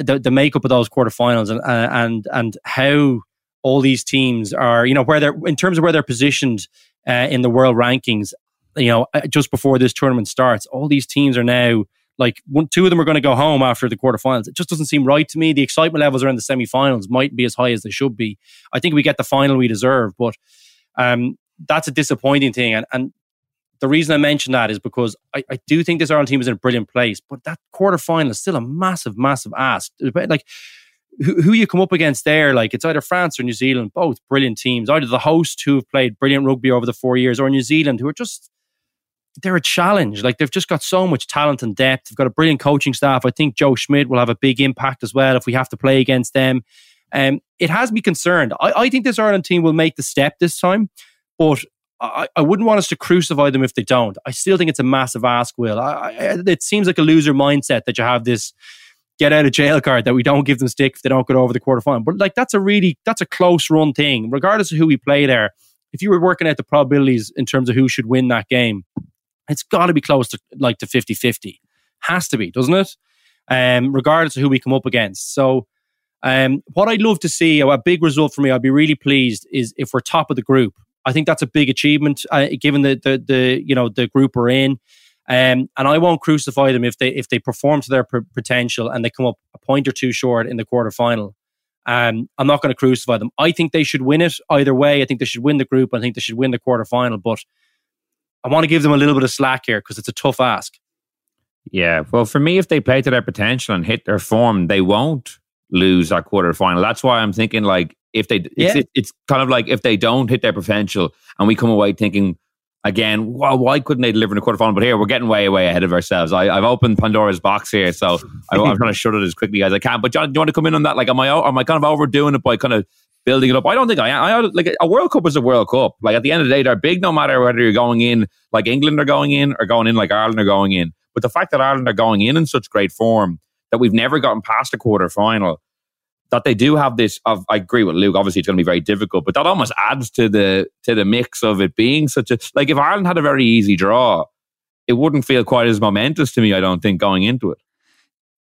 the, the makeup of those quarterfinals and uh, and and how all these teams are, you know, where they're in terms of where they're positioned uh, in the world rankings, you know, uh, just before this tournament starts, all these teams are now like one, two of them are going to go home after the quarterfinals. It just doesn't seem right to me. The excitement levels around the semifinals might be as high as they should be. I think we get the final we deserve, but um, that's a disappointing thing. And, and the reason I mention that is because I, I do think this Ireland team is in a brilliant place, but that quarterfinal is still a massive, massive ask. Like who, who you come up against there, like it's either France or New Zealand, both brilliant teams. Either the host who have played brilliant rugby over the four years, or New Zealand who are just they're a challenge. Like they've just got so much talent and depth. They've got a brilliant coaching staff. I think Joe Schmidt will have a big impact as well if we have to play against them. Um, it has me concerned. I, I think this Ireland team will make the step this time, but I, I wouldn't want us to crucify them if they don't. I still think it's a massive ask, Will. I, I, it seems like a loser mindset that you have this get out of jail card that we don't give them stick if they don't get over the quarterfinal. But like that's a really that's a close run thing, regardless of who we play there. If you were working out the probabilities in terms of who should win that game, it's got to be close to like to 50-50. Has to be, doesn't it? Um, regardless of who we come up against. So um, what I'd love to see, a big result for me, I'd be really pleased is if we're top of the group. I think that's a big achievement, uh, given the, the the you know the group we're in. Um, and I won't crucify them if they if they perform to their p- potential and they come up a point or two short in the quarterfinal. Um, I'm not going to crucify them. I think they should win it either way. I think they should win the group. I think they should win the quarterfinal. But I want to give them a little bit of slack here because it's a tough ask. Yeah, well, for me, if they play to their potential and hit their form, they won't lose that quarterfinal. That's why I'm thinking like if they, it's, Yeah. it, it's kind of like if they don't hit their potential and we come away thinking again, well, why couldn't they deliver in the quarterfinal? But here we're getting way, way ahead of ourselves. I, I've opened Pandora's box here, so I, I'm trying to shut it as quickly as I can. But John, do you want to come in on that? Like, am I, am I kind of overdoing it by kind of building it up? I don't think I am. I, like a World Cup is a World Cup. Like at the end of the day, they're big no matter whether you're going in like England are going in or going in like Ireland are going in. But the fact that Ireland are going in in such great form that we've never gotten past a quarter final, that they do have this. Of, I agree with Luke. Obviously, it's going to be very difficult, but that almost adds to the to the mix of it being such a like. If Ireland had a very easy draw, it wouldn't feel quite as momentous to me. I don't think going into it.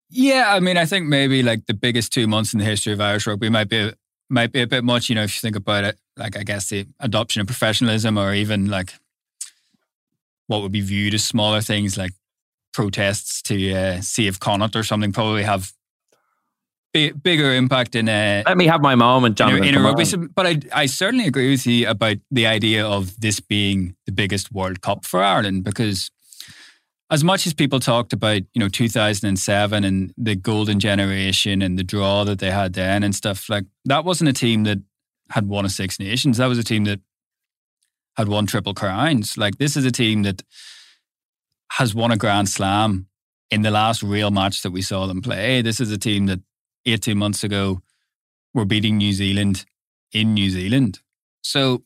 Yeah, I mean, I think maybe like the biggest two months in the history of Irish rugby might be might be a bit much. You know, if you think about it, like I guess the adoption of professionalism, or even like what would be viewed as smaller things like protests to uh, save Connacht or something, probably have bi- bigger impact in uh, Let me have my moment, in a, in a rugby. on. But I, I certainly agree with you about the idea of this being the biggest World Cup for Ireland because as much as people talked about, you know, 2007 and the golden generation and the draw that they had then and stuff, like that wasn't a team that had won a Six Nations. That was a team that had won triple crowns. Like this is a team that has won a Grand Slam in the last real match that we saw them play. This is a team that 18 months ago were beating New Zealand in New Zealand. So,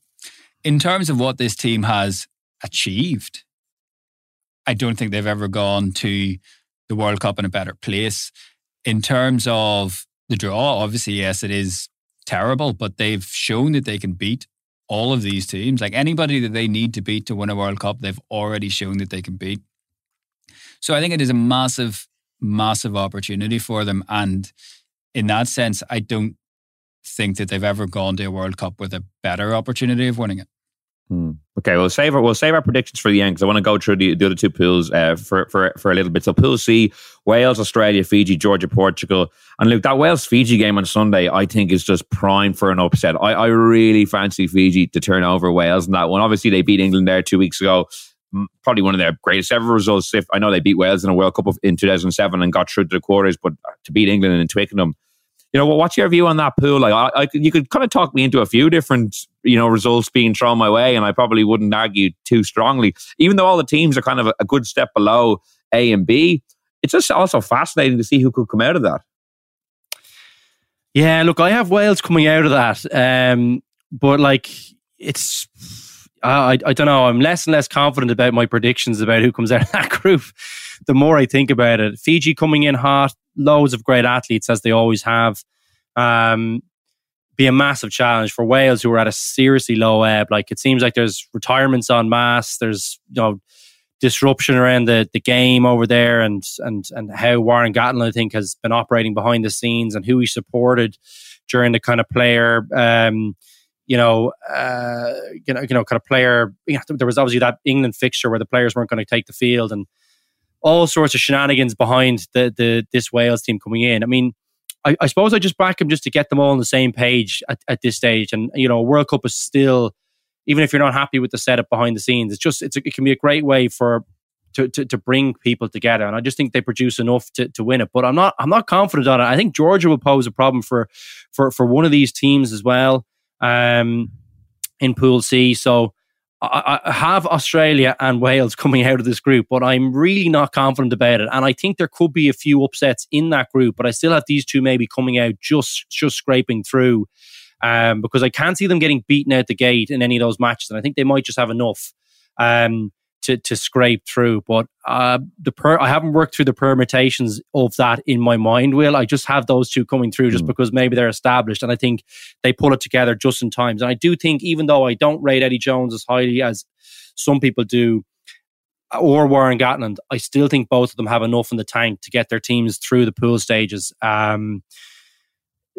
in terms of what this team has achieved, I don't think they've ever gone to the World Cup in a better place. In terms of the draw, obviously, yes, it is terrible, but they've shown that they can beat all of these teams. Like anybody that they need to beat to win a World Cup, they've already shown that they can beat. So I think it is a massive, massive opportunity for them. And in that sense, I don't think that they've ever gone to a World Cup with a better opportunity of winning it. Hmm. Okay, we'll save our we'll save our predictions for the end because I want to go through the, the other two pools uh, for, for for a little bit. So Pool C: Wales, Australia, Fiji, Georgia, Portugal, and look that Wales Fiji game on Sunday. I think is just prime for an upset. I, I really fancy Fiji to turn over Wales in that one. Obviously, they beat England there two weeks ago. Probably one of their greatest ever results. If I know they beat Wales in a World Cup in 2007 and got through to the quarters, but to beat England in Twickenham, you know, what's your view on that pool? Like, I, I, you could kind of talk me into a few different, you know, results being thrown my way, and I probably wouldn't argue too strongly. Even though all the teams are kind of a, a good step below A and B, it's just also fascinating to see who could come out of that. Yeah, look, I have Wales coming out of that, um, but like, it's I, I don't know. I'm less and less confident about my predictions about who comes out of that group. The more I think about it, Fiji coming in hot, loads of great athletes as they always have. Um, be a massive challenge for Wales, who are at a seriously low ebb. Like it seems like there's retirements on mass. There's you know disruption around the, the game over there, and and and how Warren Gatland I think has been operating behind the scenes and who he supported during the kind of player. Um, you know, uh, you know, you know, kind of player. You know, there was obviously that England fixture where the players weren't going to take the field, and all sorts of shenanigans behind the the this Wales team coming in. I mean, I, I suppose I just back them just to get them all on the same page at, at this stage. And you know, World Cup is still, even if you're not happy with the setup behind the scenes, it's just it's it can be a great way for to, to, to bring people together. And I just think they produce enough to, to win it. But I'm not I'm not confident on it. I think Georgia will pose a problem for for for one of these teams as well um, in Pool C. So I, I have Australia and Wales coming out of this group, but I'm really not confident about it. And I think there could be a few upsets in that group, but I still have these two maybe coming out just just scraping through. Um, because I can't see them getting beaten out the gate in any of those matches, and I think they might just have enough. Um, to to scrape through. But uh, the per I haven't worked through the permutations of that in my mind. Will I just have those two coming through just mm. because maybe they're established, and I think they pull it together just in times. And I do think, even though I don't rate Eddie Jones as highly as some people do. Or Warren Gatland, I still think both of them have enough in the tank to get their teams through the pool stages. Um,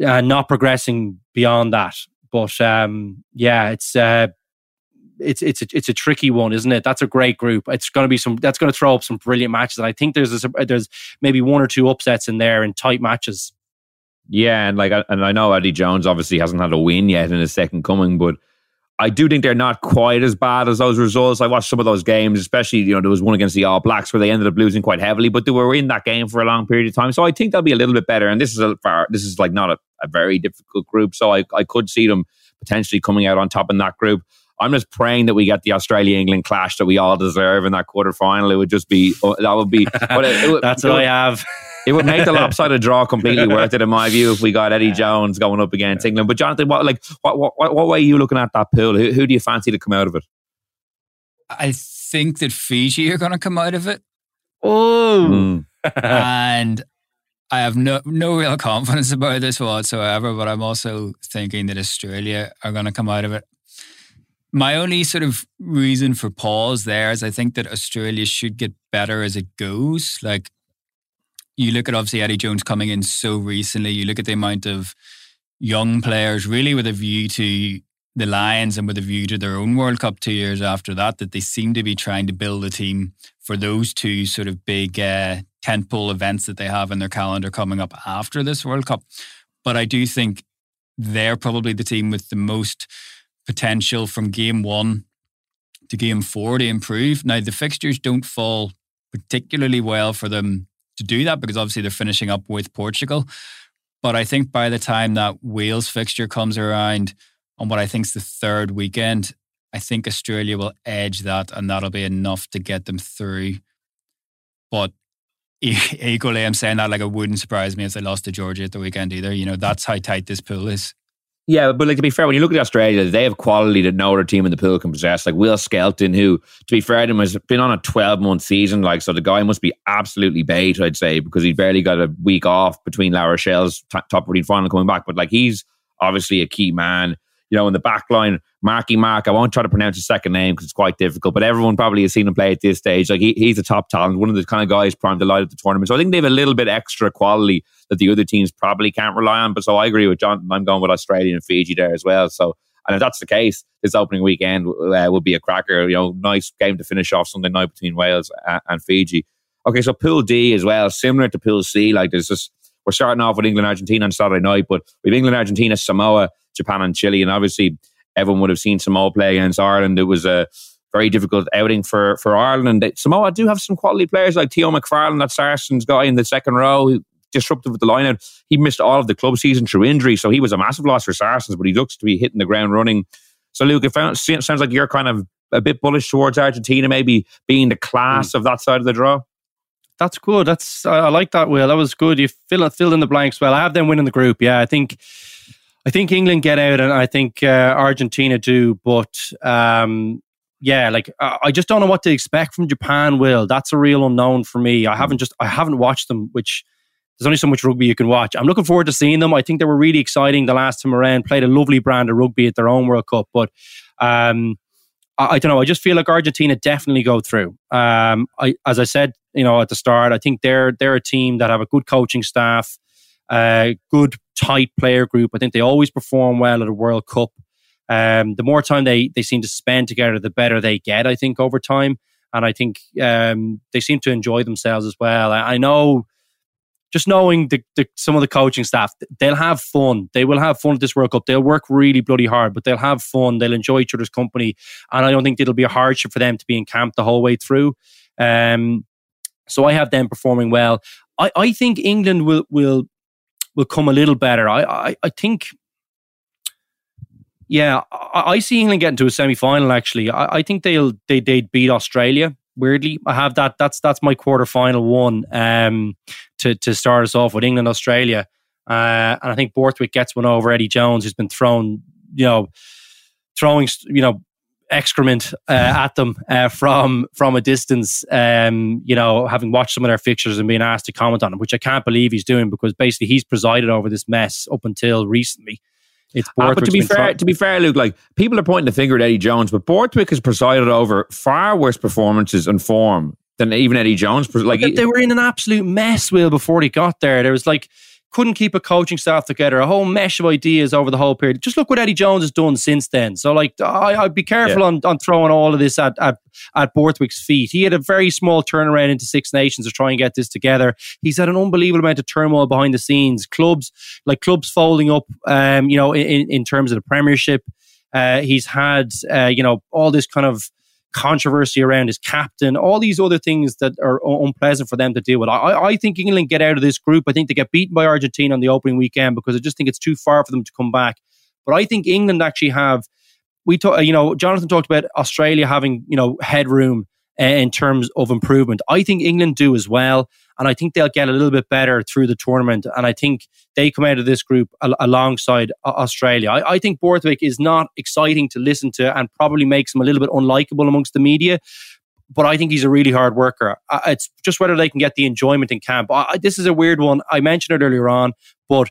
uh, not progressing beyond that, but um, yeah, it's uh, it's it's a, it's a tricky one, isn't it? That's a great group. It's going to be some. That's going to throw up some brilliant matches. And I think there's a, there's maybe one or two upsets in there in tight matches. Yeah, and like, and I know Eddie Jones obviously hasn't had a win yet in his second coming, but I do think they're not quite as bad as those results. I watched some of those games, especially you know there was one against the All Blacks where they ended up losing quite heavily, but they were in that game for a long period of time. So I think they'll be a little bit better. And this is a this is like not a, a very difficult group, so I I could see them potentially coming out on top in that group. I'm just praying that we get the Australia England clash that we all deserve in that quarter final. It would just be uh, that would be. But it, it, That's it, what I have. it would make the lopsided draw completely worth it, in my view, if we got Eddie Jones going up against England. But Jonathan, what like what what, what way are you looking at that pool? Who, who do you fancy to come out of it? I think that Fiji are going to come out of it. Oh, mm. and I have no no real confidence about this whatsoever. But I'm also thinking that Australia are going to come out of it. My only sort of reason for pause there is I think that Australia should get better as it goes. Like you look at obviously Eddie Jones coming in so recently, you look at the amount of young players really with a view to the Lions and with a view to their own World Cup two years after that, that they seem to be trying to build a team for those two sort of big uh, tentpole events that they have in their calendar coming up after this World Cup. But I do think they're probably the team with the most potential from game one to game four to improve. Now, the fixtures don't fall particularly well for them to do that because obviously they're finishing up with Portugal. But I think by the time that Wales fixture comes around on what I think is the third weekend, I think Australia will edge that and that'll be enough to get them through. But equally, I'm saying that like it wouldn't surprise me if they lost to Georgia at the weekend either. You know, that's how tight this pool is. Yeah, but like to be fair, when you look at Australia, they have quality that no other team in the pool can possess. Like Will Skelton, who, to be fair to him, has been on a 12 month season. Like, so the guy must be absolutely bait, I'd say, because he barely got a week off between La Rochelle's t- top 14 final coming back. But like, he's obviously a key man you know, in the back line, Marky Mark. I won't try to pronounce his second name because it's quite difficult, but everyone probably has seen him play at this stage. Like he, he's a top talent, one of the kind of guys primed to light at the tournament. So I think they have a little bit extra quality that the other teams probably can't rely on. But so I agree with John. I'm going with Australia and Fiji there as well. So and if that's the case, this opening weekend uh, will be a cracker. You know, nice game to finish off Sunday night between Wales and, and Fiji. Okay, so Pool D as well, similar to Pool C. Like there's just we're starting off with England Argentina on Saturday night, but we've England Argentina Samoa Japan and Chile. And obviously, everyone would have seen Samoa play against Ireland. It was a very difficult outing for for Ireland. And they, Samoa do have some quality players like Theo McFarland, that Saracens guy in the second row, who disruptive with the lineout. He missed all of the club season through injury, so he was a massive loss for Saracens. But he looks to be hitting the ground running. So, Luke, it sounds like you're kind of a bit bullish towards Argentina, maybe being the class mm. of that side of the draw. That's good. That's I, I like that. Will that was good. You fill fill in the blanks well. I have them winning the group. Yeah, I think I think England get out, and I think uh, Argentina do. But um, yeah, like I just don't know what to expect from Japan. Will that's a real unknown for me. I haven't just I haven't watched them, which there's only so much rugby you can watch. I'm looking forward to seeing them. I think they were really exciting the last time around. Played a lovely brand of rugby at their own World Cup, but um, I, I, don't know. I just feel like Argentina definitely go through. Um, I, as I said, you know, at the start, I think they're they're a team that have a good coaching staff, uh, good tight player group. I think they always perform well at a World Cup. Um, the more time they they seem to spend together, the better they get. I think over time, and I think um, they seem to enjoy themselves as well. I, I know just knowing the, the, some of the coaching staff, they'll have fun. They will have fun at this World Cup. They'll work really bloody hard, but they'll have fun. They'll enjoy each other's company, and I don't think it'll be a hardship for them to be in camp the whole way through. Um, so I have them performing well. I, I think England will will will come a little better. I I, I think. Yeah, I, see England getting to a semi final. Actually, I, I think they'll they they'd beat Australia weirdly. I have that. That's that's my quarter final one um, to to start us off with England Australia, uh, and I think Borthwick gets one over Eddie Jones, who's been thrown, you know, throwing you know excrement uh, at them uh, from from a distance. Um, you know, having watched some of their fixtures and being asked to comment on them, which I can't believe he's doing because basically he's presided over this mess up until recently. It's uh, but to be fair, to be fair, Luke, like people are pointing the finger at Eddie Jones, but Borthwick has presided over far worse performances and form than even Eddie Jones. Like they, they were in an absolute mess, Will, before he got there. There was like couldn't keep a coaching staff together, a whole mesh of ideas over the whole period. Just look what Eddie Jones has done since then. So, like, I, would be careful yeah. on, on throwing all of this at, at, at Borthwick's feet. He had a very small turnaround into Six Nations to try and get this together. He's had an unbelievable amount of turmoil behind the scenes. Clubs, like clubs folding up, um, you know, in, in terms of the Premiership. Uh, he's had, uh, you know, all this kind of controversy around his captain, all these other things that are unpleasant for them to deal with. I, I think England get out of this group. I think they get beaten by Argentina on the opening weekend because I just think it's too far for them to come back. But I think England actually have. We talk, you know, Jonathan talked about Australia having, you know, headroom uh, in terms of improvement. I think England do as well. And I think they'll get a little bit better through the tournament. And I think they come out of this group al- alongside Australia. I, I, think Borthwick is not exciting to listen to and probably makes him a little bit unlikable amongst the media. But I think he's a really hard worker. Uh, it's just whether they can get the enjoyment in camp. I, this is a weird one. I mentioned it earlier on, but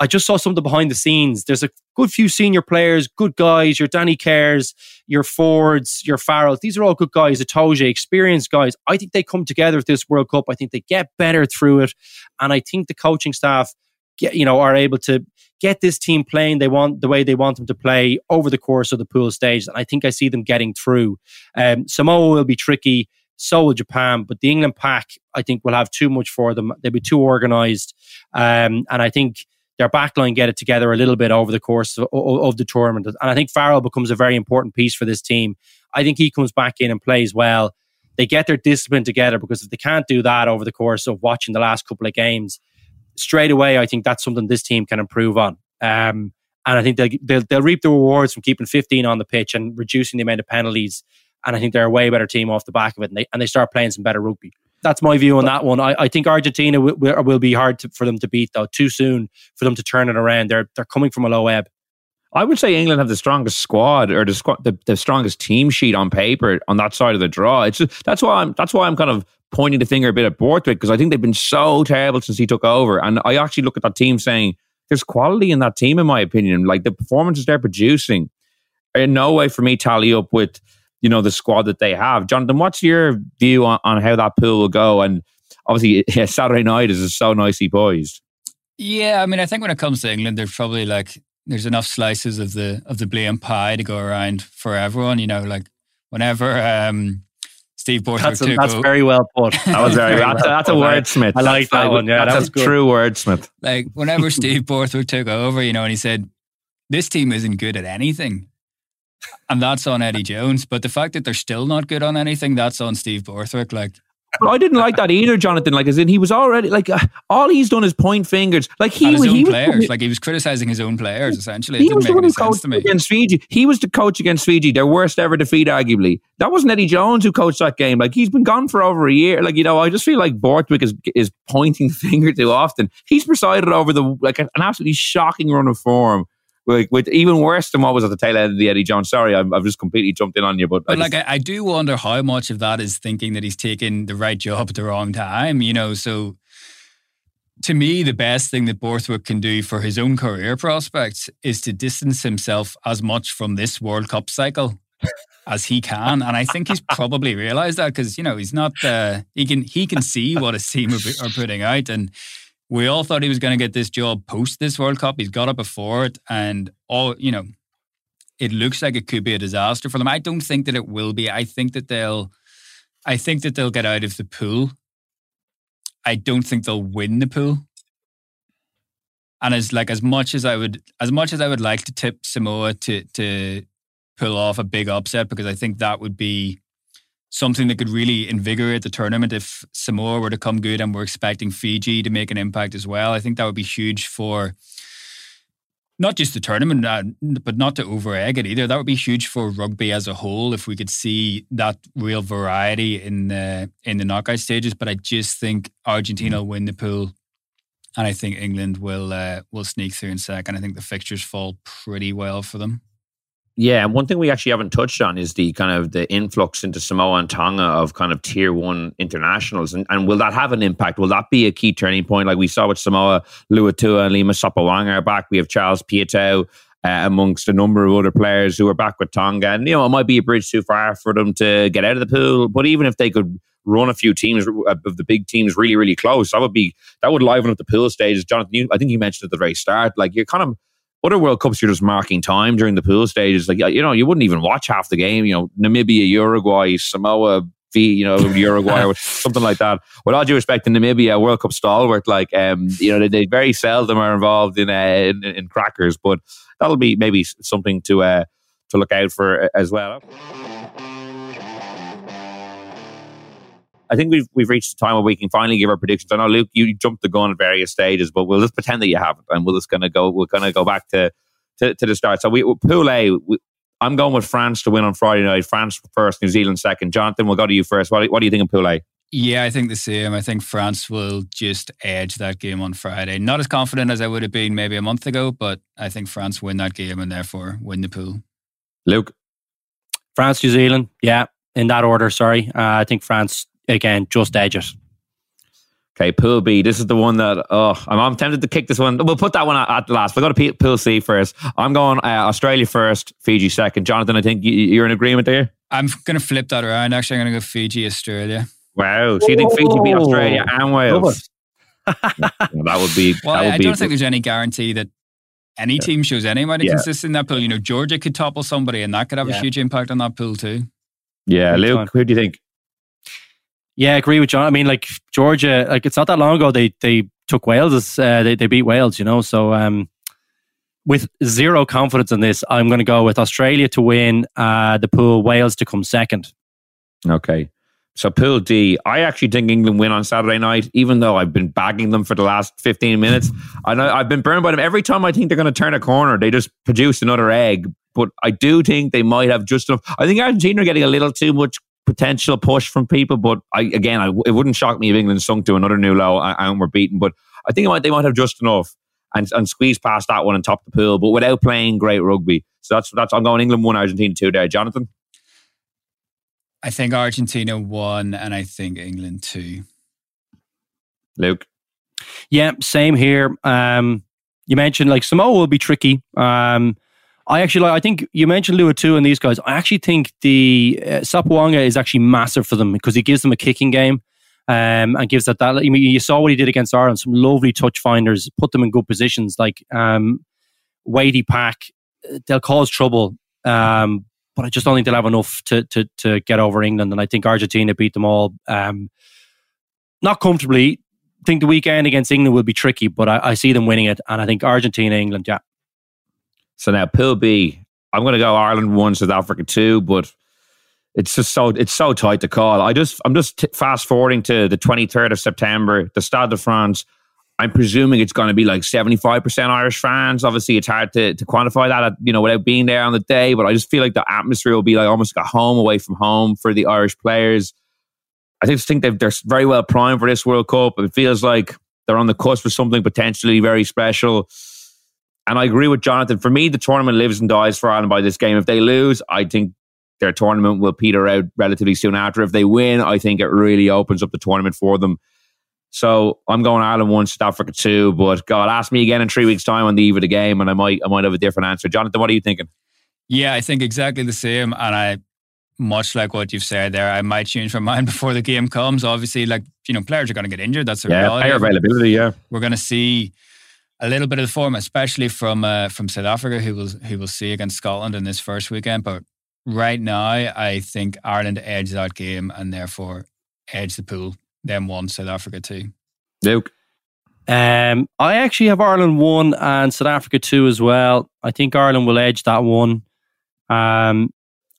I just saw something behind the scenes. There's a good few senior players, good guys, your Danny Cares, your Fords, your Farrells. These are all good guys, Itoje, experienced guys. I think they come together with this World Cup. I think they get better through it. And I think the coaching staff get, you know, are able to get this team playing they want the way they want them to play over the course of the pool stage. And I think I see them getting through. Um, Samoa will be tricky. So will Japan, but the England pack, I think, will have too much for them. They'll be too organized. Um, and I think their backline get it together a little bit over the course of, of, the tournament. And I think Farrell becomes a very important piece for this team. I think he comes back in and plays well. They get their discipline together because if they can't do that over the course of watching the last couple of games, straight away, I think that's something this team can improve on. Um, and I think they'll, they'll, they'll reap the rewards from keeping 15 on the pitch and reducing the amount of penalties. And I think they're a way better team off the back of it. And they, and they start playing some better rugby that's my view on that one. I, I think Argentina will, will, will be hard to, for them to beat, though. Too soon for them to turn it around. They're they're coming from a low ebb. I would say England have the strongest squad or the squad, the, the strongest team sheet on paper on that side of the draw. It's just, that's why I'm that's why I'm kind of pointing the finger a bit at Borthwick because I think they've been so terrible since he took over, and I actually look at that team saying there's quality in that team, in my opinion. Like the performances they're producing, in no way for me tally up with you know the squad that they have. Jonathan, what's your view on, on how that pool will go? And obviously, yeah, Saturday night is so nicely poised. Yeah, I mean, I think when it comes to England, there's probably like there's enough slices of the of the blame pie to go around for everyone. You know, like whenever um, Steve Borthwick that's, a, that's very well put. That was very. that's, that's a wordsmith. I like that one. Yeah, that's that a true wordsmith. Like whenever Steve Borthwick took over, you know, and he said, "This team isn't good at anything." And that's on Eddie Jones. But the fact that they're still not good on anything, that's on Steve Borthwick. Like, I didn't like that either, Jonathan. Like, as in, he was already like, uh, all he's done is point fingers. Like he his was, own he was, players. like he was criticizing his own players. Essentially, it he didn't was the make one any who sense coached to me. against Fiji. He was the coach against Fiji, their worst ever defeat, arguably. That wasn't Eddie Jones who coached that game. Like he's been gone for over a year. Like you know, I just feel like Borthwick is is pointing the finger too often. He's presided over the like an absolutely shocking run of form. Like with even worse than what was at the tail end of the Eddie Jones. Sorry, I've, I've just completely jumped in on you, but, I But just- like, I, I do wonder how much of that is thinking that he's taking the right job at the wrong time. You know, so to me, the best thing that Borthwick can do for his own career prospects is to distance himself as much from this World Cup cycle as he can, and I think he's probably realised that because you know he's not. Uh, he can he can see what his team are, are putting out, and we all thought he was going to get this job post this World Cup. He's got it before it, and all you know, it looks like it could be a disaster for them. I don't think that it will be. I think that they'll, I think that they'll get out of the pool. I don't think they'll win the pool. And as like as much as I would, as much as I would like to tip Samoa to to pull off a big upset, because I think that would be something that could really invigorate the tournament if Samoa were to come good and we're expecting Fiji to make an impact as well. I think that would be huge for not just the tournament, uh, but not to over egg it either. That would be huge for rugby as a whole if we could see that real variety in the in the knockout stages. But I just think Argentina will win the pool, and I think England will uh, will sneak through in second. I think the fixtures fall pretty well for them. Yeah, and one thing we actually haven't touched on is the kind of the influx into Samoa and Tonga of kind of tier one internationals, and, and will that have an impact? Will that be a key turning point, like we saw with Samoa, Luatua and Lima Sopoaga are back. We have Charles Piutau uh, amongst a number of other players who are back with Tonga, and you know it might be a bridge too far for them to get out of the pool. But even if they could run a few teams uh, of the big teams really, really close, that would be that would liven up the pool stages. Jonathan, you, I think you mentioned at the very start, like you're kind of other World Cups, you're just marking time during the pool stages. Like, you know, you wouldn't even watch half the game. You know, Namibia, Uruguay, Samoa, V, you know, Uruguay, or something like that. With all due respect to Namibia, World Cup stalwart, like, um, you know, they, they very seldom are involved in, uh, in in crackers, but that'll be maybe something to uh, to look out for uh, as well. I think we've we've reached the time where we can finally give our predictions. I know Luke, you jumped the gun at various stages, but we'll just pretend that you haven't, and we're just gonna go. We're gonna go back to to, to the start. So we pool A. We, I'm going with France to win on Friday night. France first, New Zealand second. Jonathan, we'll go to you first. What, what do you think of Pool A? Yeah, I think the same. I think France will just edge that game on Friday. Not as confident as I would have been maybe a month ago, but I think France win that game and therefore win the pool. Luke, France, New Zealand. Yeah, in that order. Sorry, uh, I think France again just edge it. Okay, Pool B. This is the one that oh, I'm, I'm tempted to kick this one. We'll put that one at, at the last. We'll go to P- Pool C first. I'm going uh, Australia first, Fiji second. Jonathan, I think you, you're in agreement there. I'm going to flip that around. Actually, I'm going to go Fiji, Australia. Wow. So you think Fiji beat Australia and Wales? Yeah, that would be. Well, that would I be don't think there's any guarantee that any team shows any amount of Yeah. consistency in that pool. You know, Georgia could topple somebody, and that could have a huge impact on that pool too. Yeah, Big Luke, who do you think? Yeah, I agree with John. I mean, like Georgia, like it's not that long ago they they took Wales. Uh, they they beat Wales, you know. So um, with zero confidence in this, I'm going to go with Australia to win uh, the pool, Wales to come second. Okay. So Pool D, I actually think England win on Saturday night, even though I've been bagging them for the last 15 minutes. I know I've been burned by them. Every time I think they're going to turn a corner, they just produce another egg. But I do think they might have just enough. I think Argentina are getting a little too much potential push from people. But I, again, I, it wouldn't shock me if England sunk to another new low and, and were beaten. But I think it might, they might have just enough and, and squeeze past that one and top the pool, but without playing great rugby. So that's that's I'm going England one, Argentina two there. Jonathan. I think Argentina one, and I think England two. Luke. Yeah, same here. Um, you mentioned like Samoa will be tricky. Um, I actually like. I think you mentioned Luatua and these guys. I actually think the uh, Sopoaga is actually massive for them because he gives them a kicking game. Um, and gives that that I mean, you saw what he did against Ireland. Some lovely touch finders, put them in good positions. Like um, weighty pack, uh, they'll cause trouble. Um, but I just don't think they'll have enough to to to get over England. And I think Argentina beat them all. Um, not comfortably. I think the weekend against England will be tricky, but I, I see them winning it. And I think Argentina, England, yeah. So now Pool B, I'm going to go Ireland one, South Africa two, but it's just so it's so tight to call. I just I'm just t- fast forwarding to the 23rd of September, the Stade de France. I'm presuming it's going to be like 75% Irish fans. Obviously, it's hard to, to quantify that, uh, you know, without being there on the day. But I just feel like the atmosphere will be like almost like a home away from home for the Irish players. I just think they're very well primed for this World Cup. It feels like they're on the cusp of something potentially very special. And I agree with Jonathan. For me, the tournament lives and dies for Ireland by this game. If they lose, I think their tournament will peter out relatively soon after. If they win, I think it really opens up the tournament for them. So I'm going Ireland one, South Africa two. But God, ask me again in three weeks' time on the eve of the game, and I might I might have a different answer. Jonathan, what are you thinking? Yeah, I think exactly the same, and I much like what you've said there, I might change my mind before the game comes. Obviously, like you know, players are going to get injured. That's a yeah, reality. player availability. Yeah, we're going to see a little bit of the form, especially from uh, from South Africa, who will who will see against Scotland in this first weekend. But right now, I think Ireland edge that game and therefore edge the pool. Then one, South Africa two. Luke. Um, I actually have Ireland one and South Africa two as well. I think Ireland will edge that one. Um,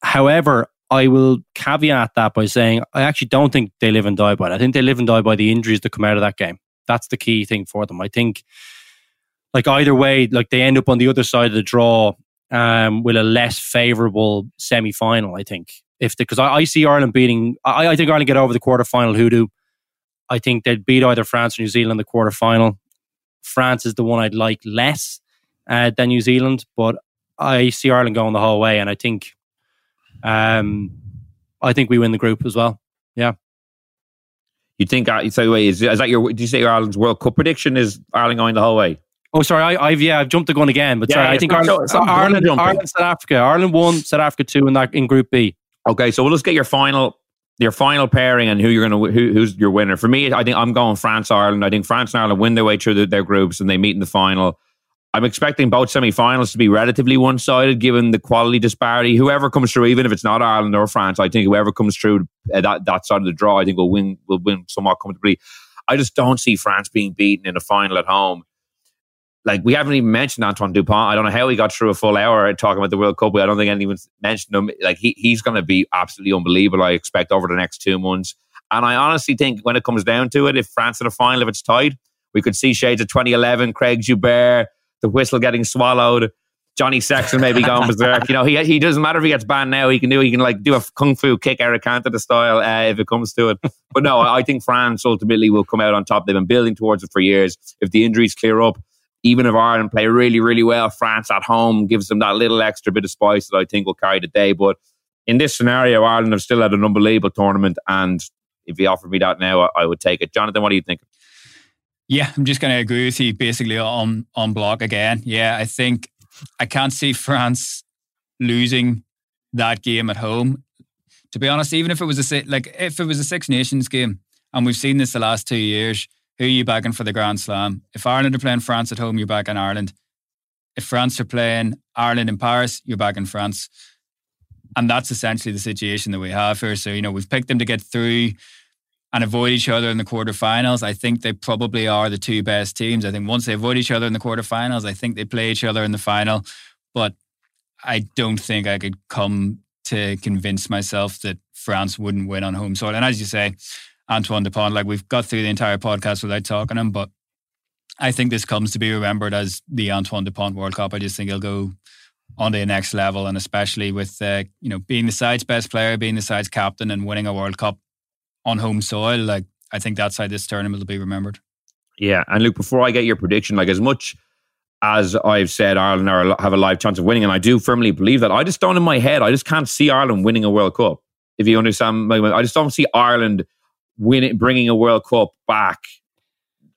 however, I will caveat that by saying I actually don't think they live and die by it. I think they live and die by the injuries that come out of that game. That's the key thing for them. I think, like either way, like they end up on the other side of the draw um, with a less favourable semi final. I think if because I, I, see Ireland beating, I, I think Ireland get over the quarter final hoodoo. I think they'd beat either France or New Zealand in the quarter final. France is the one I'd like less uh, than New Zealand, but I see Ireland going the whole way, and I think, um, I think we win the group as well. Yeah. You think? Uh, so wait, is, is that your? Do you say Ireland's World Cup prediction is Ireland going the whole way? Oh, sorry, I, have yeah, I've jumped the gun again. But yeah, sorry, yeah, I think Ireland, so, Ireland, Ireland, South Africa, Ireland one, South Africa two in that in Group B. Okay, so we'll just get your final your final pairing and who you're going to who, who's your winner. For me, I think I'm going France Ireland. I think France and Ireland win their way through the, their groups and they meet in the final. I'm expecting both semi-finals to be relatively one-sided, given the quality disparity. Whoever comes through, even if it's not Ireland or France, I think whoever comes through uh, that that side of the draw, I think will win will win somewhat comfortably. I just don't see France being beaten in a final at home like we haven't even mentioned Antoine Dupont. I don't know how he got through a full hour talking about the World Cup. I don't think anyone's mentioned him. Like he, he's going to be absolutely unbelievable. I expect over the next two months. And I honestly think when it comes down to it, if France in the final, if it's tied, we could see shades of 2011, Craig Joubert, the whistle getting swallowed, Johnny Sexton maybe going berserk. You know, he he doesn't matter if he gets banned now. He can do he can like do a kung fu kick Eric Cantona style uh, if it comes to it. But no, I think France ultimately will come out on top. They've been building towards it for years. If the injuries clear up, even if Ireland play really, really well, France at home gives them that little extra bit of spice that I think will carry the day. But in this scenario, Ireland have still had an unbelievable tournament. And if you offered me that now, I would take it. Jonathan, what do you think? Yeah, I'm just going to agree with you basically on, on block again. Yeah, I think I can't see France losing that game at home. To be honest, even if it was a like if it was a Six Nations game, and we've seen this the last two years, who are you backing for the Grand Slam? If Ireland are playing France at home, you're backing Ireland. If France are playing Ireland in Paris, you're backing France. And that's essentially the situation that we have here. So, you know, we've picked them to get through and avoid each other in the quarterfinals. I think they probably are the two best teams. I think once they avoid each other in the quarterfinals, I think they play each other in the final. But I don't think I could come to convince myself that France wouldn't win on home soil. And as you say, Antoine Dupont. Like we've got through the entire podcast without talking him, but I think this comes to be remembered as the Antoine Dupont World Cup. I just think he'll go on to the next level, and especially with uh, you know being the side's best player, being the side's captain, and winning a World Cup on home soil. Like I think that's how this tournament will be remembered. Yeah, and Luke, before I get your prediction, like as much as I've said, Ireland are, have a live chance of winning, and I do firmly believe that. I just don't in my head. I just can't see Ireland winning a World Cup. If you understand, I just don't see Ireland winning, bringing a World Cup back.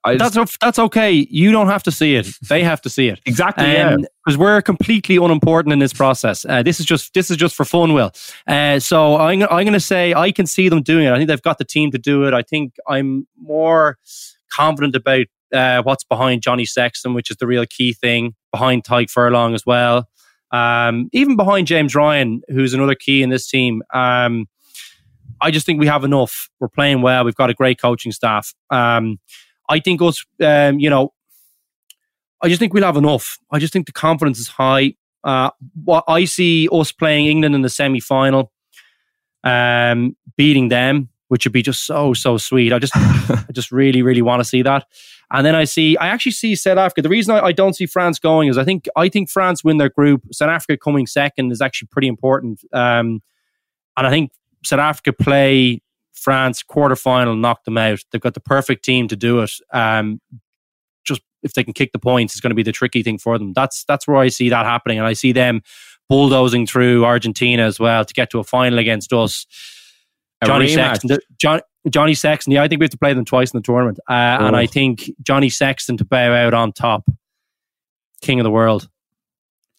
Just, that's that's okay. You don't have to see it. They have to see it. exactly. Um, because we're completely unimportant in this process. Uh, this is just this is just for fun, Will. Uh, so I'm I'm going to say I can see them doing it. I think they've got the team to do it. I think I'm more confident about uh, what's behind Johnny Sexton, which is the real key thing behind Tadhg Furlong as well. Um, even behind James Ryan, who's another key in this team. Um, I just think we have enough. We're playing well. We've got a great coaching staff. Um, I think us, um, you know, I just think we'll have enough. I just think the confidence is high. Uh, what I see us playing England in the semi final, um, beating them, which would be just so so sweet. I just I just really really want to see that. And then I see I actually see South Africa. The reason I, I don't see France going is I think I think France win their group. South Africa coming second is actually pretty important. Um, and I think South Africa play France quarterfinal, knock them out. They've got the perfect team to do it. Um, just if they can kick the points, it's going to be the tricky thing for them. That's that's where I see that happening, and I see them bulldozing through Argentina as well to get to a final against us. A Johnny rematch. Sexton, John, Johnny Sexton. Yeah, I think we have to play them twice in the tournament, uh, and. I think Johnny Sexton to bow out on top, king of the world,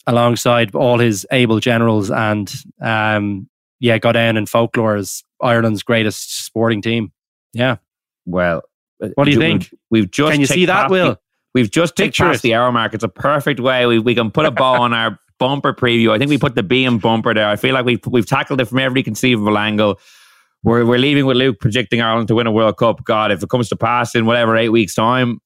alongside all his able generals, and um, yeah, go down in folklore as Ireland's greatest sporting team. Yeah, Well, uh, What do you think? We've just Can you see that, Will? we've just ticked past the hour mark. It's a perfect way. We, we can put a bow on our bumper preview. I think we put the B beam bumper there. I feel like we've we've tackled it from every conceivable angle. We're we're leaving with Luke predicting Ireland to win a World Cup. God, if it comes to pass in whatever eight weeks time,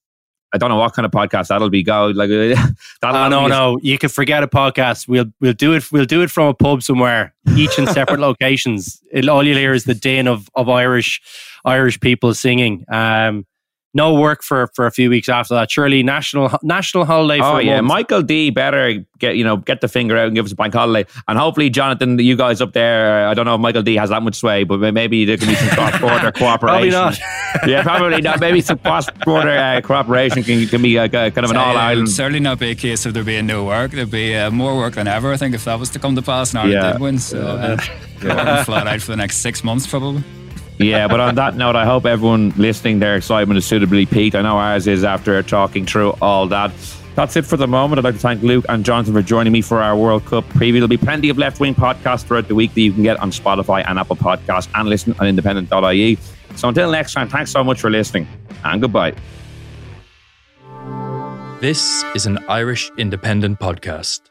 I don't know what kind of podcast that'll be. Go like that'll Oh, no, be- no, you can forget a podcast. We'll we'll do it. We'll do it from a pub somewhere, each in separate locations. It, all you'll hear is the din of of Irish Irish people singing. Um, no work for for a few weeks after that. Surely national national holiday. Oh for a yeah, month. Michael D better get you know get the finger out and give us a bank holiday, and hopefully Jonathan, you guys up there. I don't know if Michael D has that much sway, but maybe there can be some cross border Probably cooperation. not. yeah, probably not. Maybe some cross border uh, cooperation can can be uh, kind of an Uh, all it would island. certainly not be a case of there being no work. There'd be uh, more work than ever, I think, if that was to come to pass. Now Yeah. did win, so uh, yeah. flat out for the next six months, probably. Yeah, but on that note, I hope everyone listening, their excitement is suitably peaked. I know ours is after talking through all that. That's it for the moment. I'd like to thank Luke and Jonathan for joining me for our World Cup preview. There'll be plenty of left wing podcasts throughout the week that you can get on Spotify and Apple Podcasts and listen on independent.ie. So until next time, thanks so much for listening and goodbye. This is an Irish independent podcast.